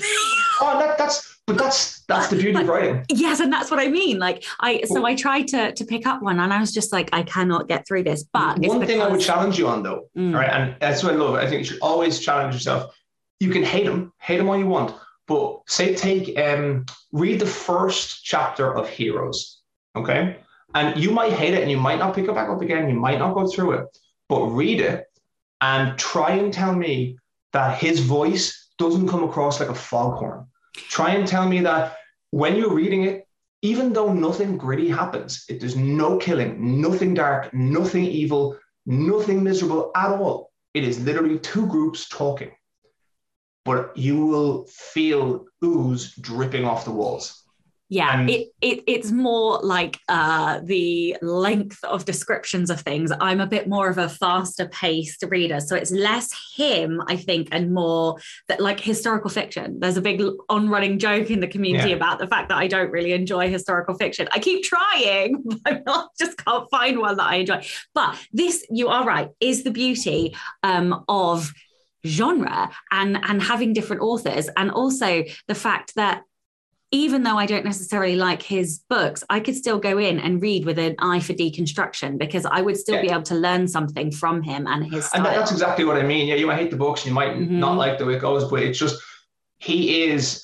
[SPEAKER 2] oh, that, that's but that's that's the beauty but, of writing.
[SPEAKER 1] Yes, and that's what I mean. Like I, so I tried to to pick up one, and I was just like, I cannot get through this. But
[SPEAKER 2] one thing because... I would challenge you on, though, mm. right, and that's what I love. I think you should always challenge yourself. You can hate them, hate them all you want, but say take um read the first chapter of Heroes, okay? And you might hate it and you might not pick it back up again, you might not go through it, but read it and try and tell me that his voice doesn't come across like a foghorn. Try and tell me that when you're reading it, even though nothing gritty happens, it, there's no killing, nothing dark, nothing evil, nothing miserable at all. It is literally two groups talking but you will feel ooze dripping off the walls.
[SPEAKER 1] Yeah, and it, it it's more like uh, the length of descriptions of things. I'm a bit more of a faster paced reader, so it's less him, I think, and more that like historical fiction. There's a big on running joke in the community yeah. about the fact that I don't really enjoy historical fiction. I keep trying, [LAUGHS] but I'm not just can't find one that I enjoy. But this, you are right, is the beauty um, of genre and and having different authors and also the fact that even though I don't necessarily like his books, I could still go in and read with an eye for deconstruction because I would still yeah. be able to learn something from him and his style.
[SPEAKER 2] And that's exactly what I mean. Yeah, you might hate the books, you might mm-hmm. not like the way it goes, but it's just he is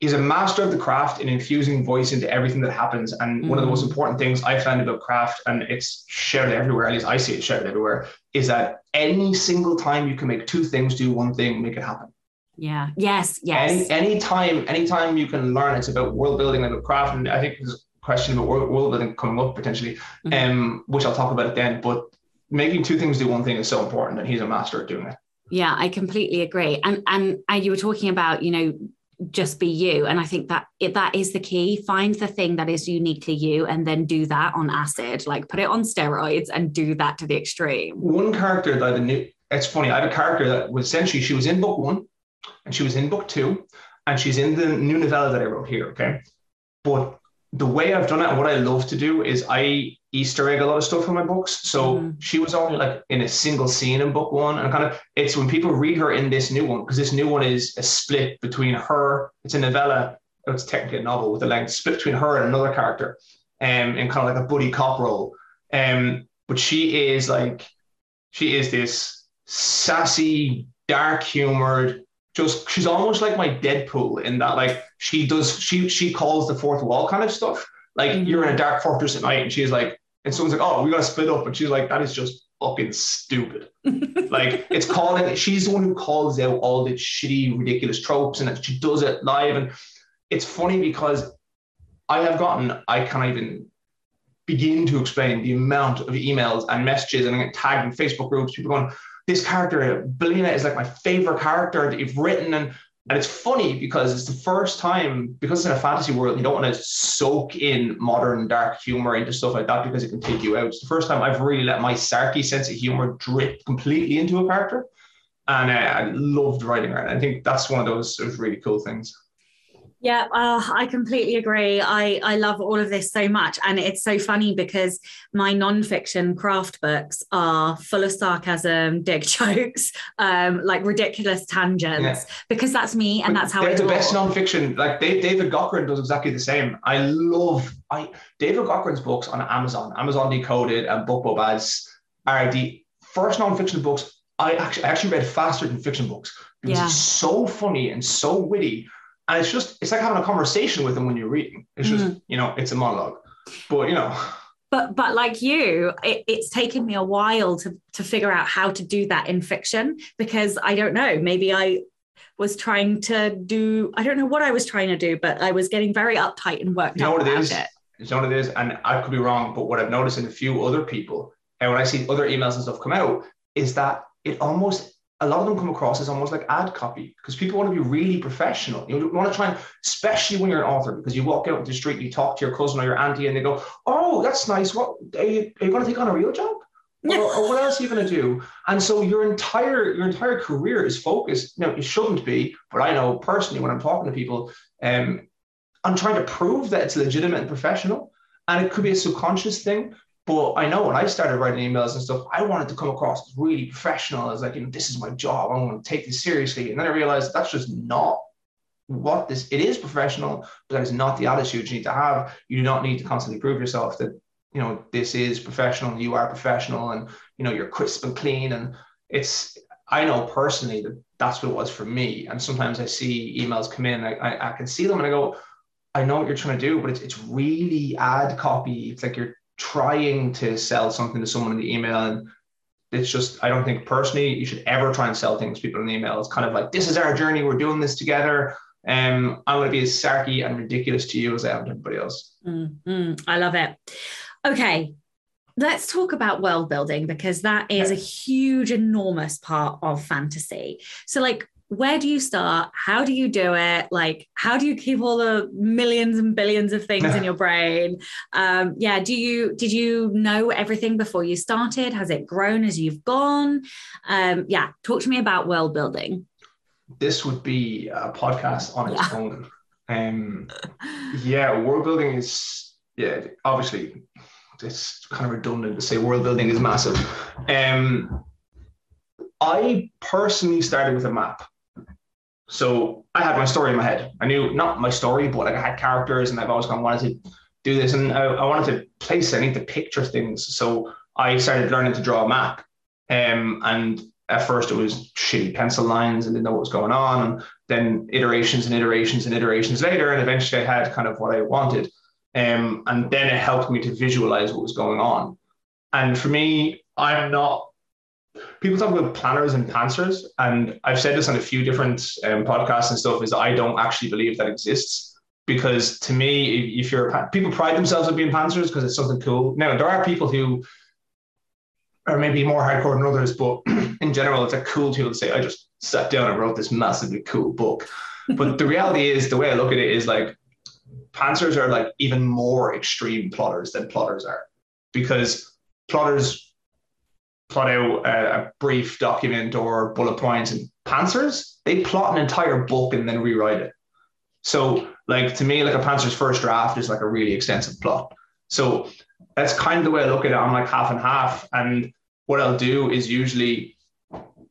[SPEAKER 2] he's a master of the craft in infusing voice into everything that happens. And mm. one of the most mm. important things I found about craft, and it's shared everywhere, at least I see it shared everywhere, is that any single time you can make two things do one thing, make it happen.
[SPEAKER 1] Yeah. Yes. Yes.
[SPEAKER 2] Any anytime, anytime you can learn, it's about world building and about craft. And I think there's a question about world, world building coming up potentially, mm-hmm. um, which I'll talk about at the end. But making two things do one thing is so important, and he's a master at doing it.
[SPEAKER 1] Yeah, I completely agree. And and, and you were talking about, you know, just be you. And i think that that is the key. Find the thing that is uniquely you and then do that on acid. Like put it on steroids and do that to the extreme.
[SPEAKER 2] One character that I knew it's funny i have a character that was essentially she was in book one and she was in book two and she's in the new novella that i wrote here okay? But the way I've done it and what I love to do is I Easter egg a lot of stuff in my books. So mm. she was only like in a single scene in book one. And kind of it's when people read her in this new one, because this new one is a split between her, it's a novella, it's technically a novel with a length split between her and another character, um, in kind of like a buddy cop role. Um, but she is like, she is this sassy, dark humored, just she's almost like my Deadpool in that like she does she she calls the fourth wall kind of stuff. Like mm-hmm. you're in a dark fortress at night and she's like, and someone's like, oh, we gotta split up. And she's like, that is just fucking stupid. [LAUGHS] like it's calling she's the one who calls out all the shitty, ridiculous tropes and she does it live. And it's funny because I have gotten, I can't even begin to explain the amount of emails and messages and I get tagged in Facebook groups, people going, this character, Belina, is like my favorite character that you've written. And and it's funny because it's the first time, because it's in a fantasy world, you don't want to soak in modern dark humor into stuff like that because it can take you out. It's the first time I've really let my sarky sense of humor drip completely into a character. And uh, I loved writing her. I think that's one of those, those really cool things.
[SPEAKER 1] Yeah, uh, I completely agree. I, I love all of this so much. And it's so funny because my nonfiction craft books are full of sarcasm, [LAUGHS] dig jokes, um, like ridiculous tangents, yeah. because that's me and but that's how
[SPEAKER 2] they're
[SPEAKER 1] I
[SPEAKER 2] the best nonfiction. Like David Gaughran does exactly the same. I love I David Gaughran's books on Amazon, Amazon Decoded and BookBub ads are the first nonfiction books I actually, I actually read faster than fiction books because yeah. it's so funny and so witty and it's just it's like having a conversation with them when you're reading. It's just mm. you know it's a monologue. But you know.
[SPEAKER 1] But but like you it, it's taken me a while to to figure out how to do that in fiction because i don't know maybe i was trying to do i don't know what i was trying to do but i was getting very uptight and worked
[SPEAKER 2] you know what it is? it. you know what it is? And i could be wrong but what i've noticed in a few other people and when i see other emails and stuff come out is that it almost a lot of them come across as almost like ad copy because people want to be really professional. You want to try and, especially when you're an author, because you walk out into the street and you talk to your cousin or your auntie and they go, Oh, that's nice. What are you, are you going to take on a real job? Or, or, what else are you going to do? And so your entire your entire career is focused. Now it shouldn't be, but I know personally when I'm talking to people, um, I'm trying to prove that it's legitimate and professional. And it could be a subconscious thing, but I know when I started writing emails and stuff, I wanted to come across really professional, as like, you know, this is my job. I want to take this seriously. And then I realized that's just not what this it is professional, but that is not the attitude you need to have. You do not need to constantly prove yourself that, you know, this is professional, you are professional, and you know, you're crisp and clean. And it's I know personally that that's what it was for me. And sometimes I see emails come in, I, I, I can see them and I go, I know what you're trying to do, but it's, it's really ad copy. It's like you're trying to sell something to someone in the email and it's just I don't think personally you should ever try and sell things to people in the email. It's kind of like this is our journey, we're doing this together. Um, I'm going to be as sarky and ridiculous to you as I am to everybody else.
[SPEAKER 1] Mm-hmm. I love it. Okay, let's talk about world building because that is a huge, enormous part of fantasy. So, like, where do you start? How do you do it? Like, how do you keep all the millions and billions of things in your [LAUGHS] brain? Um, yeah, do you did you know everything before you started? Has it grown as you've gone? Um, yeah, talk to me about world building.
[SPEAKER 2] This would be a podcast on its yeah. own. Um, yeah, world building is yeah, obviously it's kind of redundant to say world building is massive. Um, I personally started with a map. So I had my story in my head. I knew not my story, but like I had characters, and I've always kind of wanted to do this, and I, I, wanted to place. I need to picture things. So I started learning to draw a map. Um, and at first it was shitty pencil lines and didn't know what was going on, and then iterations and iterations and iterations later, and eventually I had kind of what I wanted. Um, and then it helped me to visualize what was going on. And for me, I'm not people talk about planners and pantsers, and I've said this on a few different um, podcasts and stuff. Is I don't actually believe that exists because to me, if you're people pride themselves on being pantsers because it's something cool. Now there are people who are maybe more hardcore than others, but [CLEARS THROAT] in general, it's a cool tool to say I just sat down and wrote this massively cool book. [LAUGHS] But the reality is, the way I look at it is like pantsers are like even more extreme plotters than plotters are because plotters plot out a, a, brief document or bullet points and pantsers they plot an entire book and then rewrite it So, like to me, like a pantser's first draft is like a really extensive plot. So that's kind of the way I look at it. I'm like half and half. And what I'll do is usually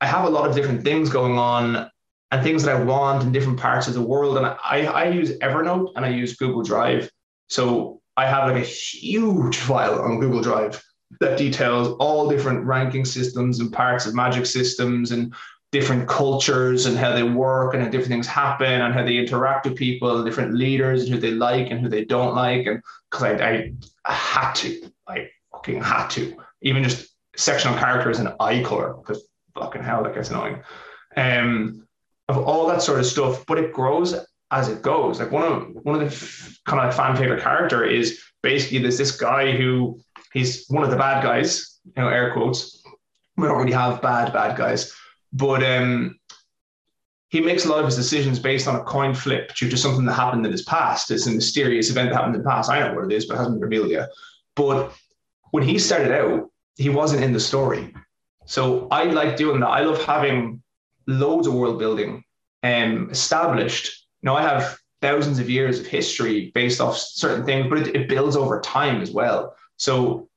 [SPEAKER 2] I have a lot of different things going on and things that I want in different parts of the world. And I, I use Evernote and I use Google Drive. So I have like a huge file on Google Drive that details all different ranking systems and parts of magic systems and different cultures and how they work and how different things happen and how they interact with people, different leaders and who they like and who they don't like. And because I, I, had to, I fucking had to, even just sectional characters in eye color, because fucking hell, that gets annoying. Um, of all that sort of stuff, but it grows as it goes. Like one of one of the kind of fan favorite character is basically there's this guy who he's one of the bad guys, you know, air quotes. We don't really have bad bad guys, but um, he makes a lot of his decisions based on a coin flip due to something that happened in his past. It's a mysterious event that happened in the past. I know what it is, but it hasn't been revealed yet. But when he started out, he wasn't in the story. So I like doing that. I love having loads of world building um, established. Now I have thousands of years of history based off certain things, but it, it builds over time as well. So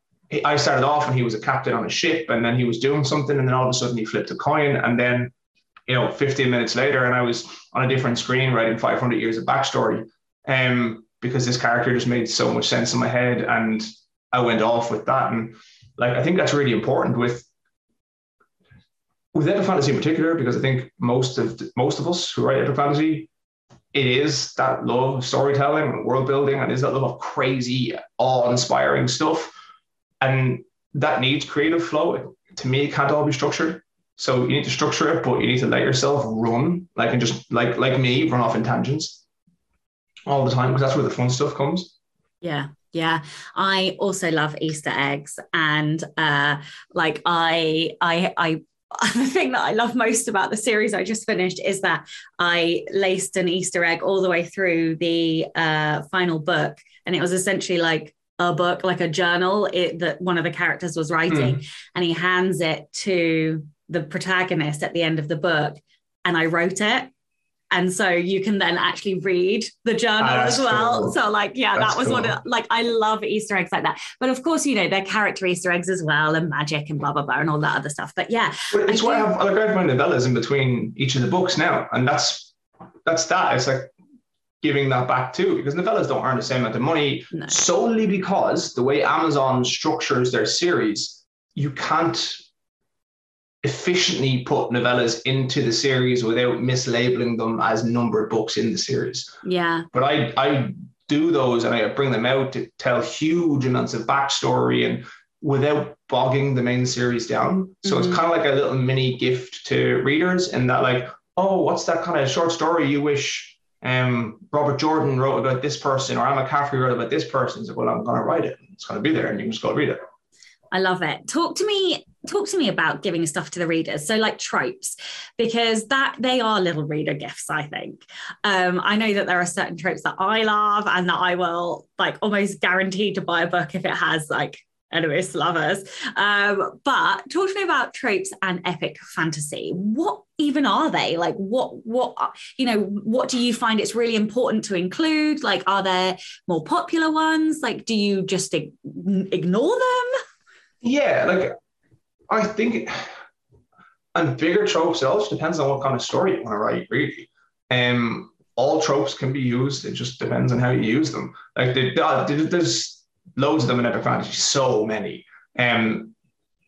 [SPEAKER 2] I started off and he was a captain on a ship, and then he was doing something, and then all of a sudden he flipped a coin, and then you know, 15 minutes later, and I was on a different screen writing 500 years of backstory, um, because this character just made so much sense in my head, and I went off with that, and like I think that's really important with with epic fantasy in particular, because I think most of most of us who write epic fantasy, it is that love of storytelling and world building, and is that love of crazy, awe-inspiring stuff, and that needs creative flow. To me, it can't all be structured. So you need to structure it, but you need to let yourself run, like and just like like me, run off in tangents all the time because that's where the fun stuff comes.
[SPEAKER 1] Yeah, yeah. I also love Easter eggs, and uh, like I I I [LAUGHS] the thing that I love most about the series I just finished is that I laced an Easter egg all the way through the uh, final book, and it was essentially like a book, like a journal it, that one of the characters was writing, mm. and he hands it to the protagonist at the end of the book, and I wrote it. And so you can then actually read the journal oh, as well. Cool. So, like, yeah, that's that was cool. one of like I love Easter eggs like that. But of course, you know, they're character Easter eggs as well, and magic and blah blah blah and all that other stuff. But yeah,
[SPEAKER 2] well, it's I why I have like I have my novellas in between each of the books now, and that's that's that. It's like giving that back too, because novellas don't earn the same amount of money no. solely because the way Amazon structures their series, you can't efficiently put novellas into the series without mislabeling them as numbered books in the series.
[SPEAKER 1] Yeah.
[SPEAKER 2] But I I do those and I bring them out to tell huge amounts of backstory and without bogging the main series down. So mm-hmm. it's kind of like a little mini gift to readers and that like, oh, what's that kind of short story you wish um, Robert Jordan wrote about this person or Anne McCaffrey wrote about this person? So well, I'm gonna write it. It's gonna be there and you can just go read it.
[SPEAKER 1] I love it. Talk to me talk to me about giving stuff to the readers. So like tropes because that they are little reader gifts i think. Um, i know that there are certain tropes that i love and that i will like almost guarantee to buy a book if it has like enemies lovers. Um, but talk to me about tropes and epic fantasy. What even are they? Like what what you know what do you find it's really important to include? Like are there more popular ones? Like do you just ignore them?
[SPEAKER 2] Yeah like I think, and bigger tropes, it also depends on what kind of story you want to write, really. Um, all tropes can be used. It just depends on how you use them. Like there's loads of them in epic fantasy, so many. Um,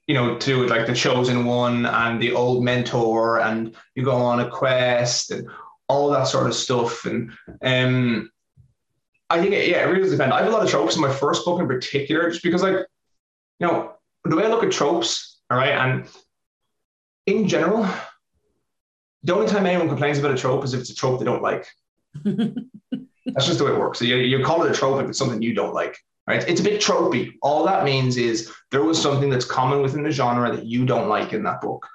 [SPEAKER 2] you know, to do with like the chosen one and the old mentor, and you go on a quest and all that sort of stuff. And um, I think yeah, it really depends. I have a lot of tropes in my first book in particular, just because like, you know, the way I look at tropes all right. And in general, the only time anyone complains about a trope is if it's a trope they don't like. [LAUGHS] That's just the way it works. So you, you call it a trope if it's something you don't like. Right? It's a bit tropey. All that means is there was something that's common within the genre that you don't like in that book.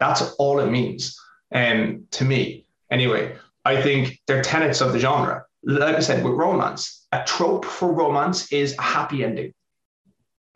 [SPEAKER 2] That's all it means. And um, to me, anyway, I think they're tenets of the genre. Like I said, with romance, a trope for romance is a happy ending.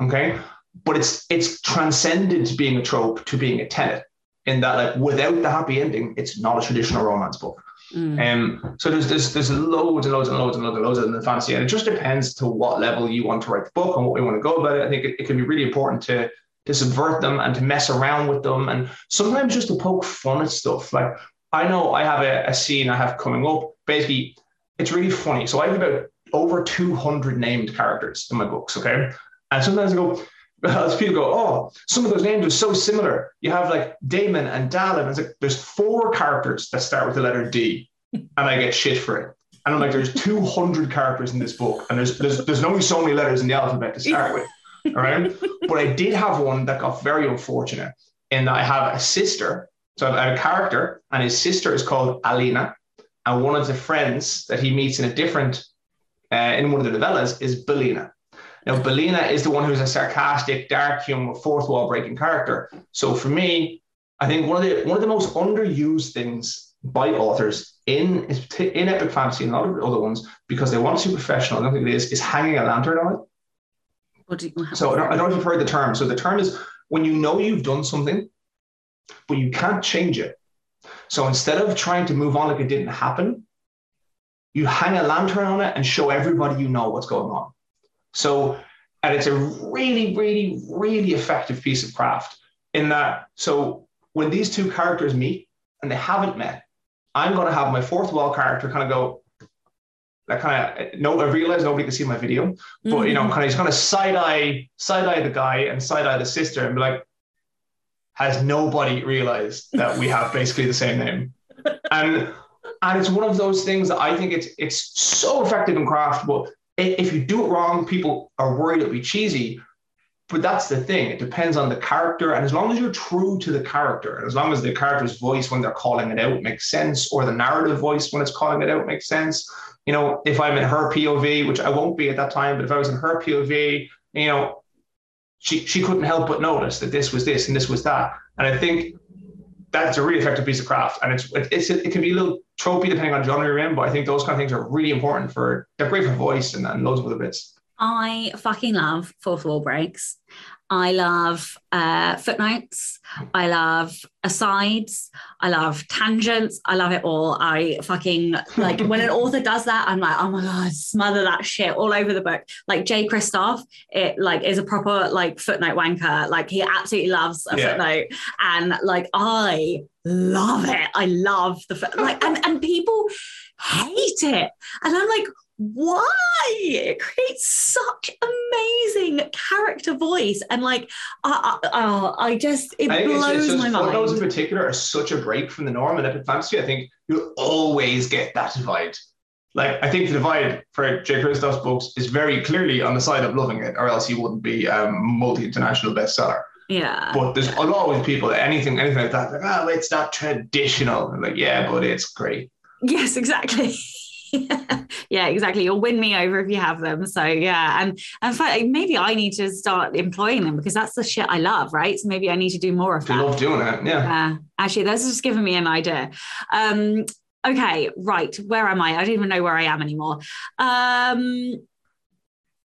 [SPEAKER 2] Okay but it's it's transcended being a trope to being a tenet in that like without the happy ending it's not a traditional romance book Mm. Um, so there's, there's there's loads and loads and loads and loads and loads of the fantasy, and it just depends to what level you want to write the book and what we want to go about it. I think it, it can be really important to to subvert them and to mess around with them, and sometimes just to poke fun at stuff. Like I know I have a, a scene I have coming up. Basically, it's really funny. So I have about over 200 named characters in my books. Okay, and sometimes I go, as people go, oh, some of those names are so similar. You have like Damon and Dallin. Like there's four characters that start with the letter D, and I get shit for it. And I'm like, there's 200 characters in this book, and there's there's there's only so many letters in the alphabet to start with. [LAUGHS] All right. but I did have one that got very unfortunate in that I have a sister. So I have a character, and his sister is called Alina. And one of the friends that he meets in a different, uh, in one of the novellas is Belina. Now, Belina is the one who's a sarcastic, dark humor, fourth wall breaking character. So for me, I think one of the one of the most underused things by authors in in epic fantasy and a lot of other ones because they want to be professional. I don't think it is is hanging a lantern on it.
[SPEAKER 1] You,
[SPEAKER 2] so I don't, I don't know if you've heard the term. So the term is when you know you've done something, but you can't change it. So instead of trying to move on like it didn't happen, you hang a lantern on it and show everybody you know what's going on. So, and it's a really, really, really effective piece of craft in that. So, when these two characters meet and they haven't met, I'm going to have my fourth wall character kind of go, that kind of no, I realize nobody can see my video, but mm-hmm. you know, kind of just kind of side eye, side eye the guy and side eye the sister, and be like, has nobody realized that we have basically the same name? [LAUGHS] And and it's one of those things that I think it's it's so effective in craft, but if you do it wrong, people are worried it'll be cheesy. But that's the thing. It depends on the character. And as long as you're true to the character, and as long as the character's voice when they're calling it out makes sense, or the narrative voice when it's calling it out makes sense. You know, if I'm in her POV, which I won't be at that time, but if I was in her POV, you know, she she couldn't help but notice that this was this and this was that. And I think that's a really effective piece of craft. And it's it's it can be a little tropey depending on genre you're in, but I think those kind of things are really important for they're great for voice and, and loads of other bits.
[SPEAKER 1] I fucking love fourth wall breaks. I love uh, footnotes. I love asides. I love tangents. I love it all. I fucking like when an author [LAUGHS] does that, I'm like, oh my God, smother that shit all over the book. Like Jay Kristoff, it like is a proper like footnote wanker. Like he absolutely loves a yeah. footnote. And like I love it. I love the like and, and people hate it. And I'm like, why? It creates such amazing character voice and like I, I, I just it blows it's, it's my mind
[SPEAKER 2] those in particular are such a break from the norm And epic fantasy i think you'll always get that divide like i think the divide for jay kristoff's books is very clearly on the side of loving it or else he wouldn't be a multi-international bestseller.
[SPEAKER 1] Yeah.
[SPEAKER 2] But there's yeah. always people anything anything like that like oh it's not traditional. I'm like yeah but it's great.
[SPEAKER 1] Yes exactly [LAUGHS] [LAUGHS] yeah, exactly. You'll win me over if you have them. So yeah, and and fact, maybe I need to start employing them because that's the shit I love, right? So maybe I need to do more of that.
[SPEAKER 2] You love doing it, yeah.
[SPEAKER 1] Uh, actually, that's just given me an idea. Um, okay, right. Where am I? I don't even know where I am anymore. Um,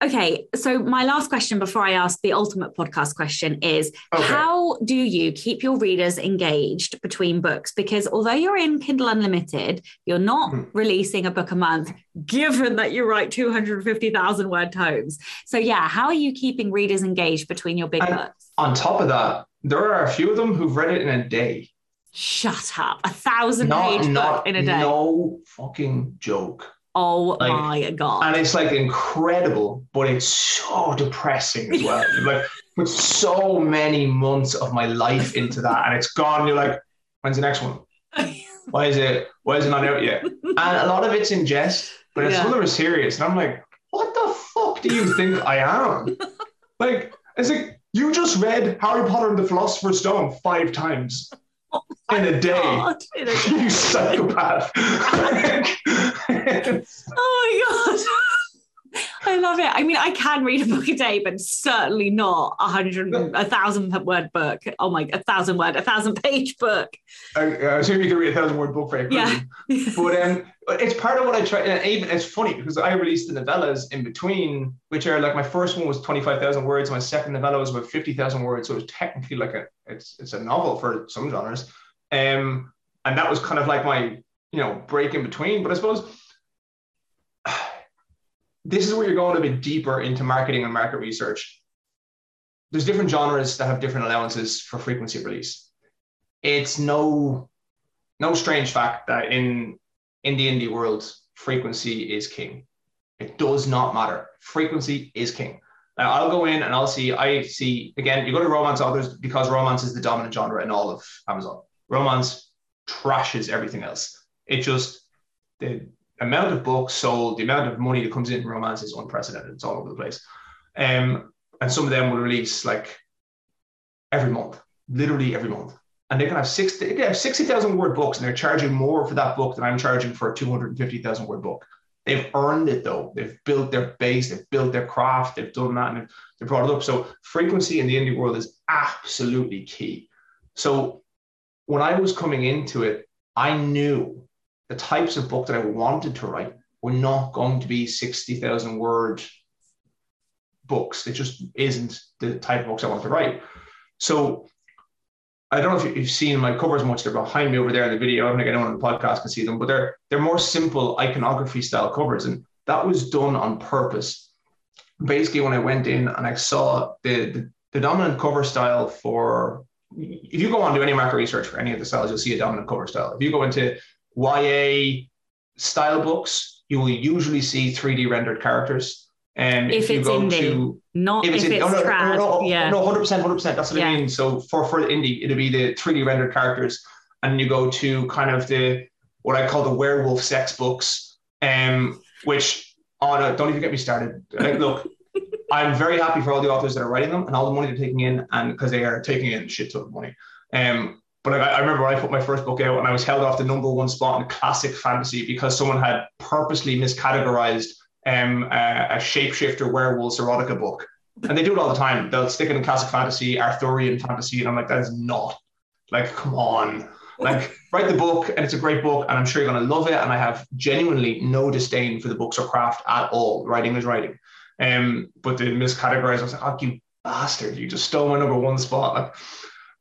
[SPEAKER 1] Okay, so my last question before I ask the ultimate podcast question is okay. how do you keep your readers engaged between books? Because although you're in Kindle Unlimited, you're not mm-hmm. releasing a book a month, given that you write 250,000 word tomes. So, yeah, how are you keeping readers engaged between your big and books?
[SPEAKER 2] On top of that, there are a few of them who've read it in a day.
[SPEAKER 1] Shut up. A thousand not, page not, book in a day.
[SPEAKER 2] No fucking joke.
[SPEAKER 1] Oh like, my god!
[SPEAKER 2] And it's like incredible, but it's so depressing as well. [LAUGHS] like put so many months of my life into that, and it's gone. You're like, when's the next one? Why is it? Why is it not out yet? And a lot of it's in jest, but it's yeah. some of them are serious, and I'm like, what the fuck do you think I am? [LAUGHS] like, it's like you just read Harry Potter and the Philosopher's Stone five times [LAUGHS] in a oh day. God, in a [LAUGHS] day. you psychopath. [LAUGHS]
[SPEAKER 1] oh my god. I love it. I mean, I can read a book a day, but certainly not a hundred, a thousand word book. Oh my, a thousand word, a thousand page book.
[SPEAKER 2] I, I assume you can read a thousand word book very quickly. Yeah. [LAUGHS] but um, it's part of what I try. And even it's funny because I released the novellas in between, which are like my first one was twenty five thousand words. My second novella was about fifty thousand words. So it's technically like a it's it's a novel for some genres. Um, and that was kind of like my you know, break in between. But I suppose this is where you're going a bit deeper into marketing and market research. There's different genres that have different allowances for frequency of release. It's no no strange fact that in in the indie world, frequency is king. It does not matter. Frequency is king. Now I'll go in and I'll see. I see again. You go to romance authors because romance is the dominant genre in all of Amazon. Romance trashes everything else. It just the amount of books sold, the amount of money that comes in from romance is unprecedented. It's all over the place. Um, and some of them will release like every month, literally every month. And they can have 60, they have 60,000 word books and they're charging more for that book than I'm charging for a 250,000 word book. They've earned it though. They've built their base, they've built their craft, they've done that and they've brought it up. So frequency in the indie world is absolutely key. So when I was coming into it, I knew the types of book that I wanted to write were not going to be 60,000 word books. It just isn't the type of books I want to write. So I don't know if you've seen my covers much. They're behind me over there in the video. I don't think anyone on the podcast can see them, but they're they're more simple iconography style covers, and that was done on purpose. Basically, when I went in and I saw the, the, the dominant cover style for if you go on do any market research for any of the styles, you'll see a dominant cover style. If you go into YA style books, you will usually see 3D rendered characters. And
[SPEAKER 1] if, if it's indie, to, not if it's, if it's oh, no, trad,
[SPEAKER 2] no,
[SPEAKER 1] no, yeah.
[SPEAKER 2] no, 100%, 100%. That's what yeah. I mean. So for, for the indie, it'll be the 3D rendered characters. And you go to kind of the, what I call the werewolf sex books, um, which, oh no, don't even get me started. Like, [LAUGHS] look, I'm very happy for all the authors that are writing them and all the money they're taking in, and because they are taking in shit ton of money. Um, but I, I, remember when I put my first book out and I was held off the number one spot in classic fantasy because someone had purposely miscategorized um, a, a shapeshifter werewolves erotica book. And they do it all the time. They'll stick it in classic fantasy, Arthurian fantasy, and I'm like, that is not like, come on. Like, [LAUGHS] write the book, and it's a great book, and I'm sure you're going to love it. And I have genuinely no disdain for the books or craft at all. Writing is writing. Um, but the miscategorized, I was like, oh, you bastard, you just stole my number one spot. Like,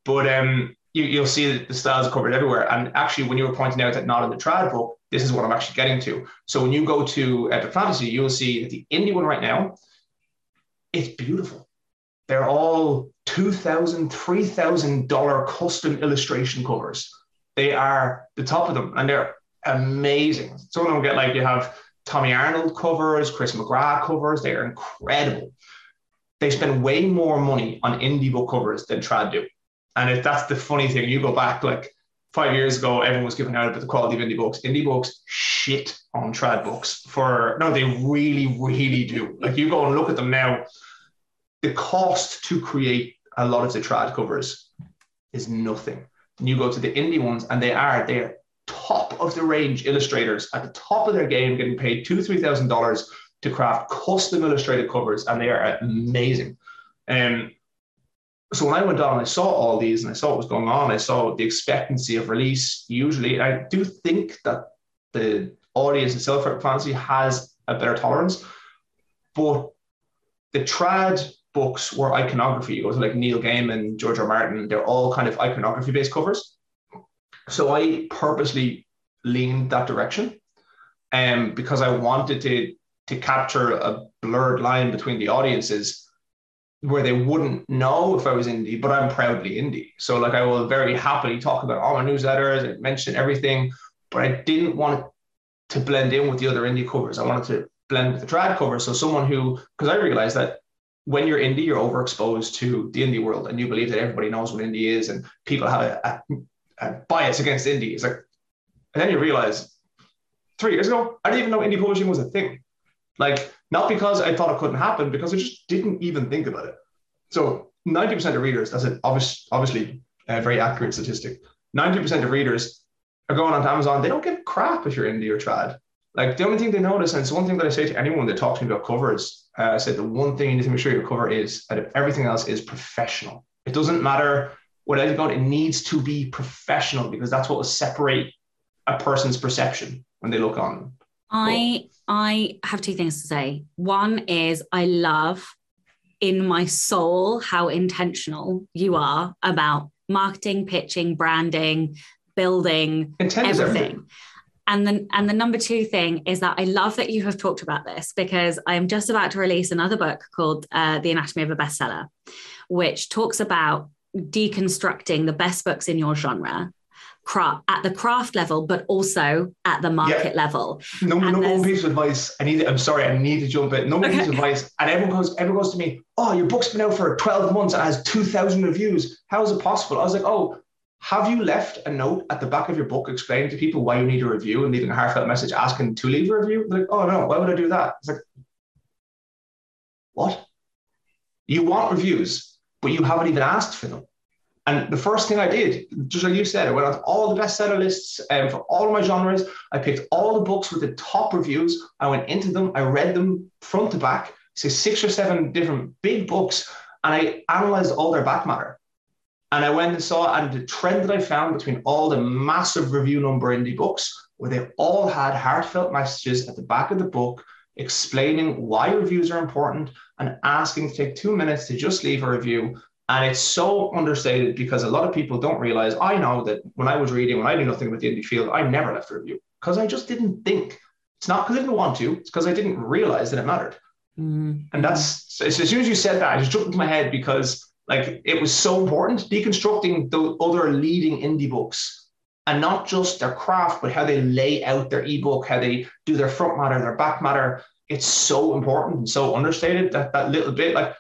[SPEAKER 2] but um, you, will see that the styles are covered everywhere. And actually, when you were pointing out that not in the trad book, this is what I'm actually getting to. So when you go to Epic Fantasy, you'll see that the indie one right now, it's beautiful. They're all $2,000, $3,000 custom illustration covers. They are the top of them and they're amazing. Some of them get like you have Tommy Arnold covers, Chris McGrath covers. They are incredible. They spend way more money on indie book covers than trad do. And if that's the funny thing, you go back like five years ago, everyone was giving out about the quality of indie books. Indie books shit on trad books for no, they really, really do. Like you go and look at them now, the cost to create a lot of the trad covers is nothing. And you go to the indie ones, and they are they're top of the range illustrators at the top of their game, getting paid two, three thousand dollars to craft custom illustrated covers, and they are amazing. Um, so when I went on, I saw all these and I saw what was going on. I saw the expectancy of release. Usually, I do think that the audience itself for fantasy has a better tolerance, but the trad books were iconography. It was like Neil Gaiman, George R. Martin. They're all kind of iconography based covers. So I purposely leaned that direction, um, because I wanted to to capture a blurred line between the audiences where they wouldn't know if I was indie, but I'm proudly indie. So like I will very happily talk about all my newsletters and mention everything, but I didn't want to blend in with the other indie covers. I wanted to blend with the trad cover. So someone who, because I realized that when you're indie, you're overexposed to the indie world and you believe that everybody knows what indie is and people have a, a, a bias against indie. It's like, and then you realize three years ago, I didn't even know indie publishing was a thing. Like, not because I thought it couldn't happen, because I just didn't even think about it. So 90% of readers, that's an obvious, obviously a very accurate statistic. 90% of readers are going onto Amazon. They don't give crap if you're indie or trad. Like the only thing they notice, and it's one thing that I say to anyone that talks to me about covers, uh, I said the one thing you need to make sure your cover is that everything else is professional. It doesn't matter what you got, it needs to be professional because that's what will separate a person's perception when they look on.
[SPEAKER 1] I I have two things to say. One is I love in my soul how intentional you are about marketing, pitching, branding, building,
[SPEAKER 2] Intent everything.
[SPEAKER 1] and then and the number two thing is that I love that you have talked about this because I am just about to release another book called uh, The Anatomy of a Bestseller, which talks about deconstructing the best books in your genre craft at the craft level, but also at the market yeah. level.
[SPEAKER 2] Number, number one piece of advice. I need. I'm sorry. I need to jump in. Number okay. piece of advice. And everyone goes. Everyone goes to me. Oh, your book's been out for 12 months and has 2,000 reviews. How is it possible? I was like, oh. Have you left a note at the back of your book explaining to people why you need a review and leaving a heartfelt message asking to leave a review? They're like, oh no, why would I do that? It's like, what? You want reviews, but you haven't even asked for them. And the first thing I did, just like you said, I went on all the bestseller lists um, for all my genres. I picked all the books with the top reviews. I went into them. I read them front to back, say six or seven different big books, and I analyzed all their back matter. And I went and saw, and the trend that I found between all the massive review number indie books, where they all had heartfelt messages at the back of the book explaining why reviews are important and asking to take two minutes to just leave a review and it's so understated because a lot of people don't realize. I know that when I was reading, when I knew nothing about the indie field, I never left a review because I just didn't think. It's not because I didn't want to, it's because I didn't realize that it mattered. Mm-hmm. And that's as soon as you said that, I just jumped into my head because like it was so important deconstructing the other leading indie books and not just their craft, but how they lay out their ebook, how they do their front matter, their back matter. It's so important and so understated that that little bit, like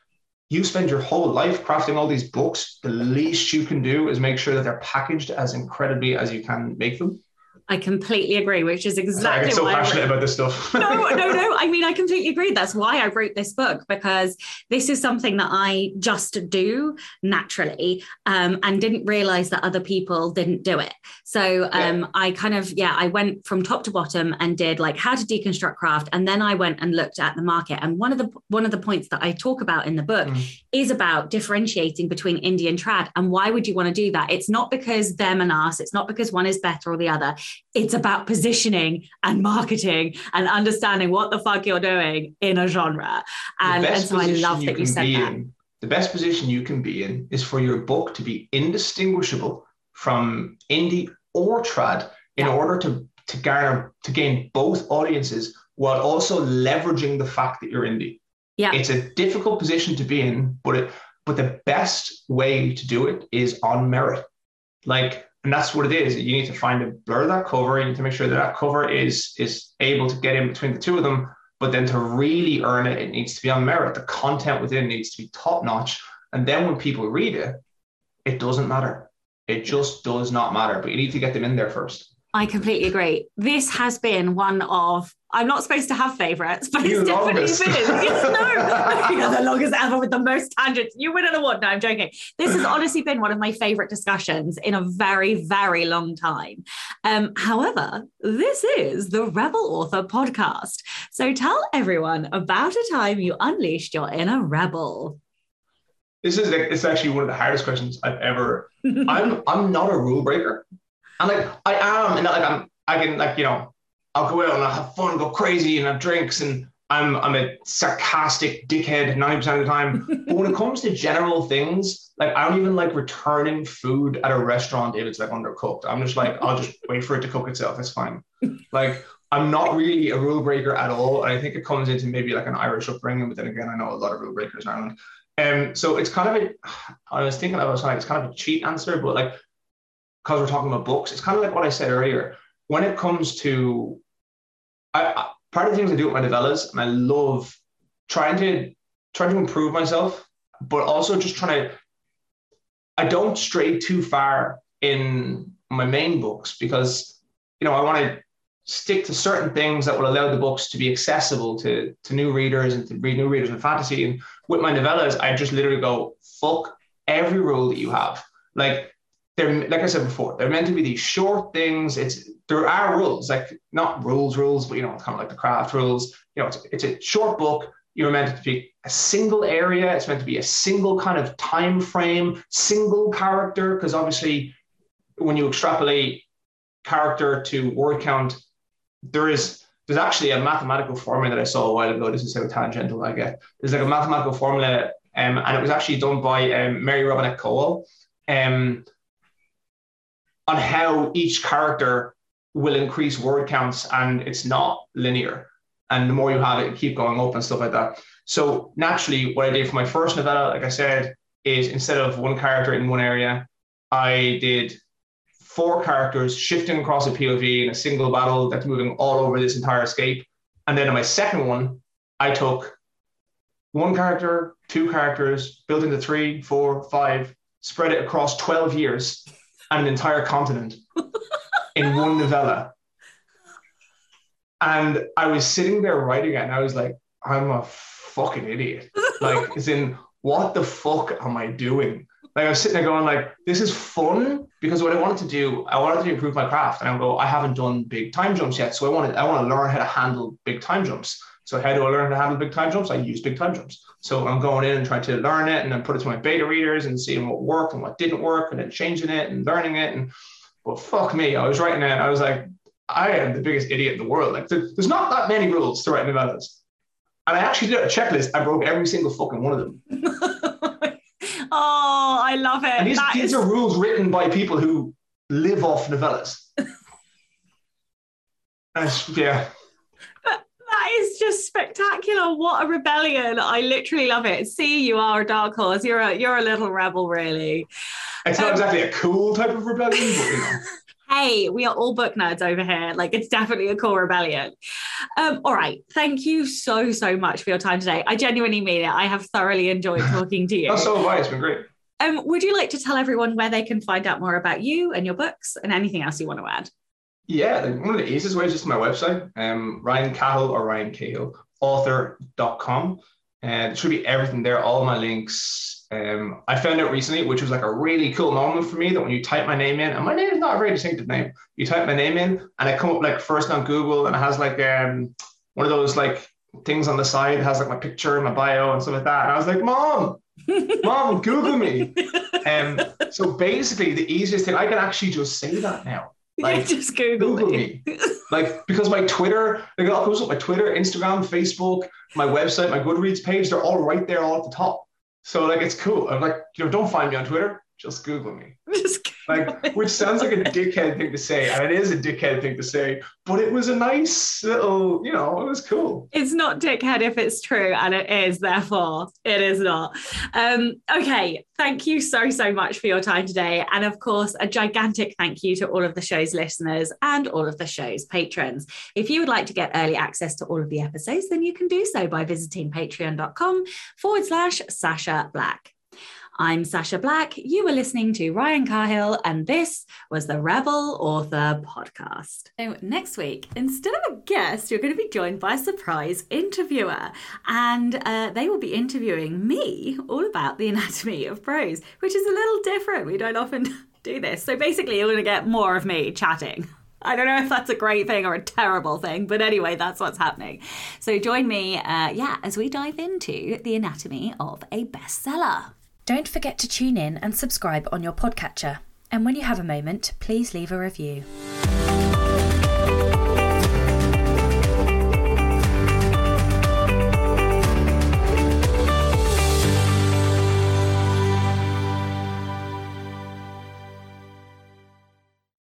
[SPEAKER 2] you spend your whole life crafting all these books. The least you can do is make sure that they're packaged as incredibly as you can make them.
[SPEAKER 1] I completely agree, which is exactly.
[SPEAKER 2] I'm so passionate about this stuff. [LAUGHS]
[SPEAKER 1] no, no, no. [LAUGHS] I mean, I completely agree. That's why I wrote this book because this is something that I just do naturally, um, and didn't realize that other people didn't do it. So um, yeah. I kind of, yeah, I went from top to bottom and did like how to deconstruct craft, and then I went and looked at the market. And one of the one of the points that I talk about in the book mm. is about differentiating between indie and trad. And why would you want to do that? It's not because them and us. It's not because one is better or the other it's about positioning and marketing and understanding what the fuck you're doing in a genre. And, and so I love that you said that.
[SPEAKER 2] In, the best position you can be in is for your book to be indistinguishable from indie or trad in yeah. order to, to garner to gain both audiences while also leveraging the fact that you're indie. Yeah. It's a difficult position to be in, but it but the best way to do it is on merit. Like and that's what it is. You need to find a blur that cover. You need to make sure that that cover is is able to get in between the two of them. But then to really earn it, it needs to be on merit. The content within needs to be top notch. And then when people read it, it doesn't matter. It just does not matter. But you need to get them in there first.
[SPEAKER 1] I completely agree. This has been one of I'm not supposed to have favorites, but it's definitely longest. been. [LAUGHS] It's, no, [LAUGHS] the longest ever with the most tangents. You win an award. No, I'm joking. This has honestly been one of my favorite discussions in a very, very long time. Um, however, this is the Rebel Author podcast. So tell everyone about a time you unleashed your inner rebel.
[SPEAKER 2] This is it's actually one of the hardest questions I've ever. [LAUGHS] I'm I'm not a rule breaker. And like I am, and like I'm, I can like you know, I'll go out and I'll have fun, go crazy, and have drinks, and I'm I'm a sarcastic dickhead ninety percent of the time. but when it [LAUGHS] comes to general things, like I don't even like returning food at a restaurant if it's like undercooked. I'm just like I'll just wait for it to cook itself. It's fine. Like I'm not really a rule breaker at all. I think it comes into maybe like an Irish upbringing, but then again, I know a lot of rule breakers in Ireland. Um, so it's kind of a. I was thinking I was like it's kind of a cheat answer, but like because we're talking about books, it's kind of like what I said earlier. When it comes to, I, I, part of the things I do with my novellas, and I love trying to trying to improve myself, but also just trying to. I don't stray too far in my main books because you know I want to stick to certain things that will allow the books to be accessible to to new readers and to read new readers in fantasy. And with my novellas, I just literally go fuck every rule that you have. Like they're like I said before, they're meant to be these short things. It's there are rules, like not rules, rules, but you know, it's kind of like the craft rules. You know, it's, it's a short book. You're meant to be a single area. It's meant to be a single kind of time frame, single character, because obviously, when you extrapolate character to word count, there is there's actually a mathematical formula that I saw a while ago. This is how tangential I get. There's like a mathematical formula, um, and it was actually done by um, Mary Robinette Kowal. Um, on how each character will increase word counts and it's not linear. And the more you have it, keep going up and stuff like that. So naturally, what I did for my first novella, like I said, is instead of one character in one area, I did four characters shifting across a POV in a single battle that's moving all over this entire escape. And then in my second one, I took one character, two characters, built into three, four, five, spread it across 12 years and an entire continent in one novella. And I was sitting there writing it and I was like, I'm a fucking idiot. Like, [LAUGHS] as in, what the fuck am I doing? Like I was sitting there going, like, this is fun because what I wanted to do, I wanted to improve my craft. And I go, I haven't done big time jumps yet. So I wanted, I want to learn how to handle big time jumps. So how do I learn how to handle big time jumps? I use big time jumps. So I'm going in and trying to learn it and then put it to my beta readers and seeing what worked and what didn't work and then changing it and learning it. And but fuck me, I was writing it. I was like, I am the biggest idiot in the world. Like there's not that many rules to write novellas. And I actually did a checklist. I broke every single fucking one of them. [LAUGHS]
[SPEAKER 1] oh, I love it.
[SPEAKER 2] And these, these is... are rules written by people who live off novellas. [LAUGHS] yeah.
[SPEAKER 1] That is just spectacular. What a rebellion. I literally love it. See, you are a dark horse. You're a you're a little rebel, really.
[SPEAKER 2] It's not um, exactly a cool type of rebellion, but you know. [LAUGHS]
[SPEAKER 1] hey, we are all book nerds over here. Like it's definitely a cool rebellion. Um, all right. Thank you so, so much for your time today. I genuinely mean it. I have thoroughly enjoyed [LAUGHS] talking to you.
[SPEAKER 2] That's so have It's been great.
[SPEAKER 1] Um, would you like to tell everyone where they can find out more about you and your books and anything else you want to add?
[SPEAKER 2] Yeah, one of the easiest ways is just my website, um, Ryan Cahill or Ryan Cahill, author.com. And it should be everything there, all my links, um, I found out recently, which was like a really cool moment for me, that when you type my name in, and my name is not a very distinctive name, you type my name in, and I come up like first on Google, and it has like um, one of those like things on the side, has like my picture and my bio and stuff like that. And I was like, Mom, [LAUGHS] Mom, Google me. Um, so basically, the easiest thing I can actually just say that now. [LAUGHS]
[SPEAKER 1] Like, yeah, just Google, Google me. [LAUGHS]
[SPEAKER 2] like because my Twitter, like all comes up my Twitter, Instagram, Facebook, my website, my Goodreads page, they're all right there, all at the top. So like it's cool. I'm like, you know, don't find me on Twitter. Just Google me. Just like, which sounds like a dickhead thing to say, and it is a dickhead thing to say, but it was a nice little, you know, it was cool.
[SPEAKER 1] It's not dickhead if it's true, and it is, therefore, it is not. Um, okay, thank you so, so much for your time today. And of course, a gigantic thank you to all of the show's listeners and all of the show's patrons. If you would like to get early access to all of the episodes, then you can do so by visiting patreon.com forward slash Sacha Black. I'm Sacha Black. You were listening to Ryan Cahill, and this was the Rebel Author Podcast. So, next week, instead of a guest, you're going to be joined by a surprise interviewer, and uh, they will be interviewing me all about the anatomy of prose, which is a little different. We don't often do this. So, basically, you're going to get more of me chatting. I don't know if that's a great thing or a terrible thing, but anyway, that's what's happening. So join me, uh, yeah, as we dive into the anatomy of a bestseller. Don't forget to tune in and subscribe on your podcatcher. And when you have a moment, please leave a review.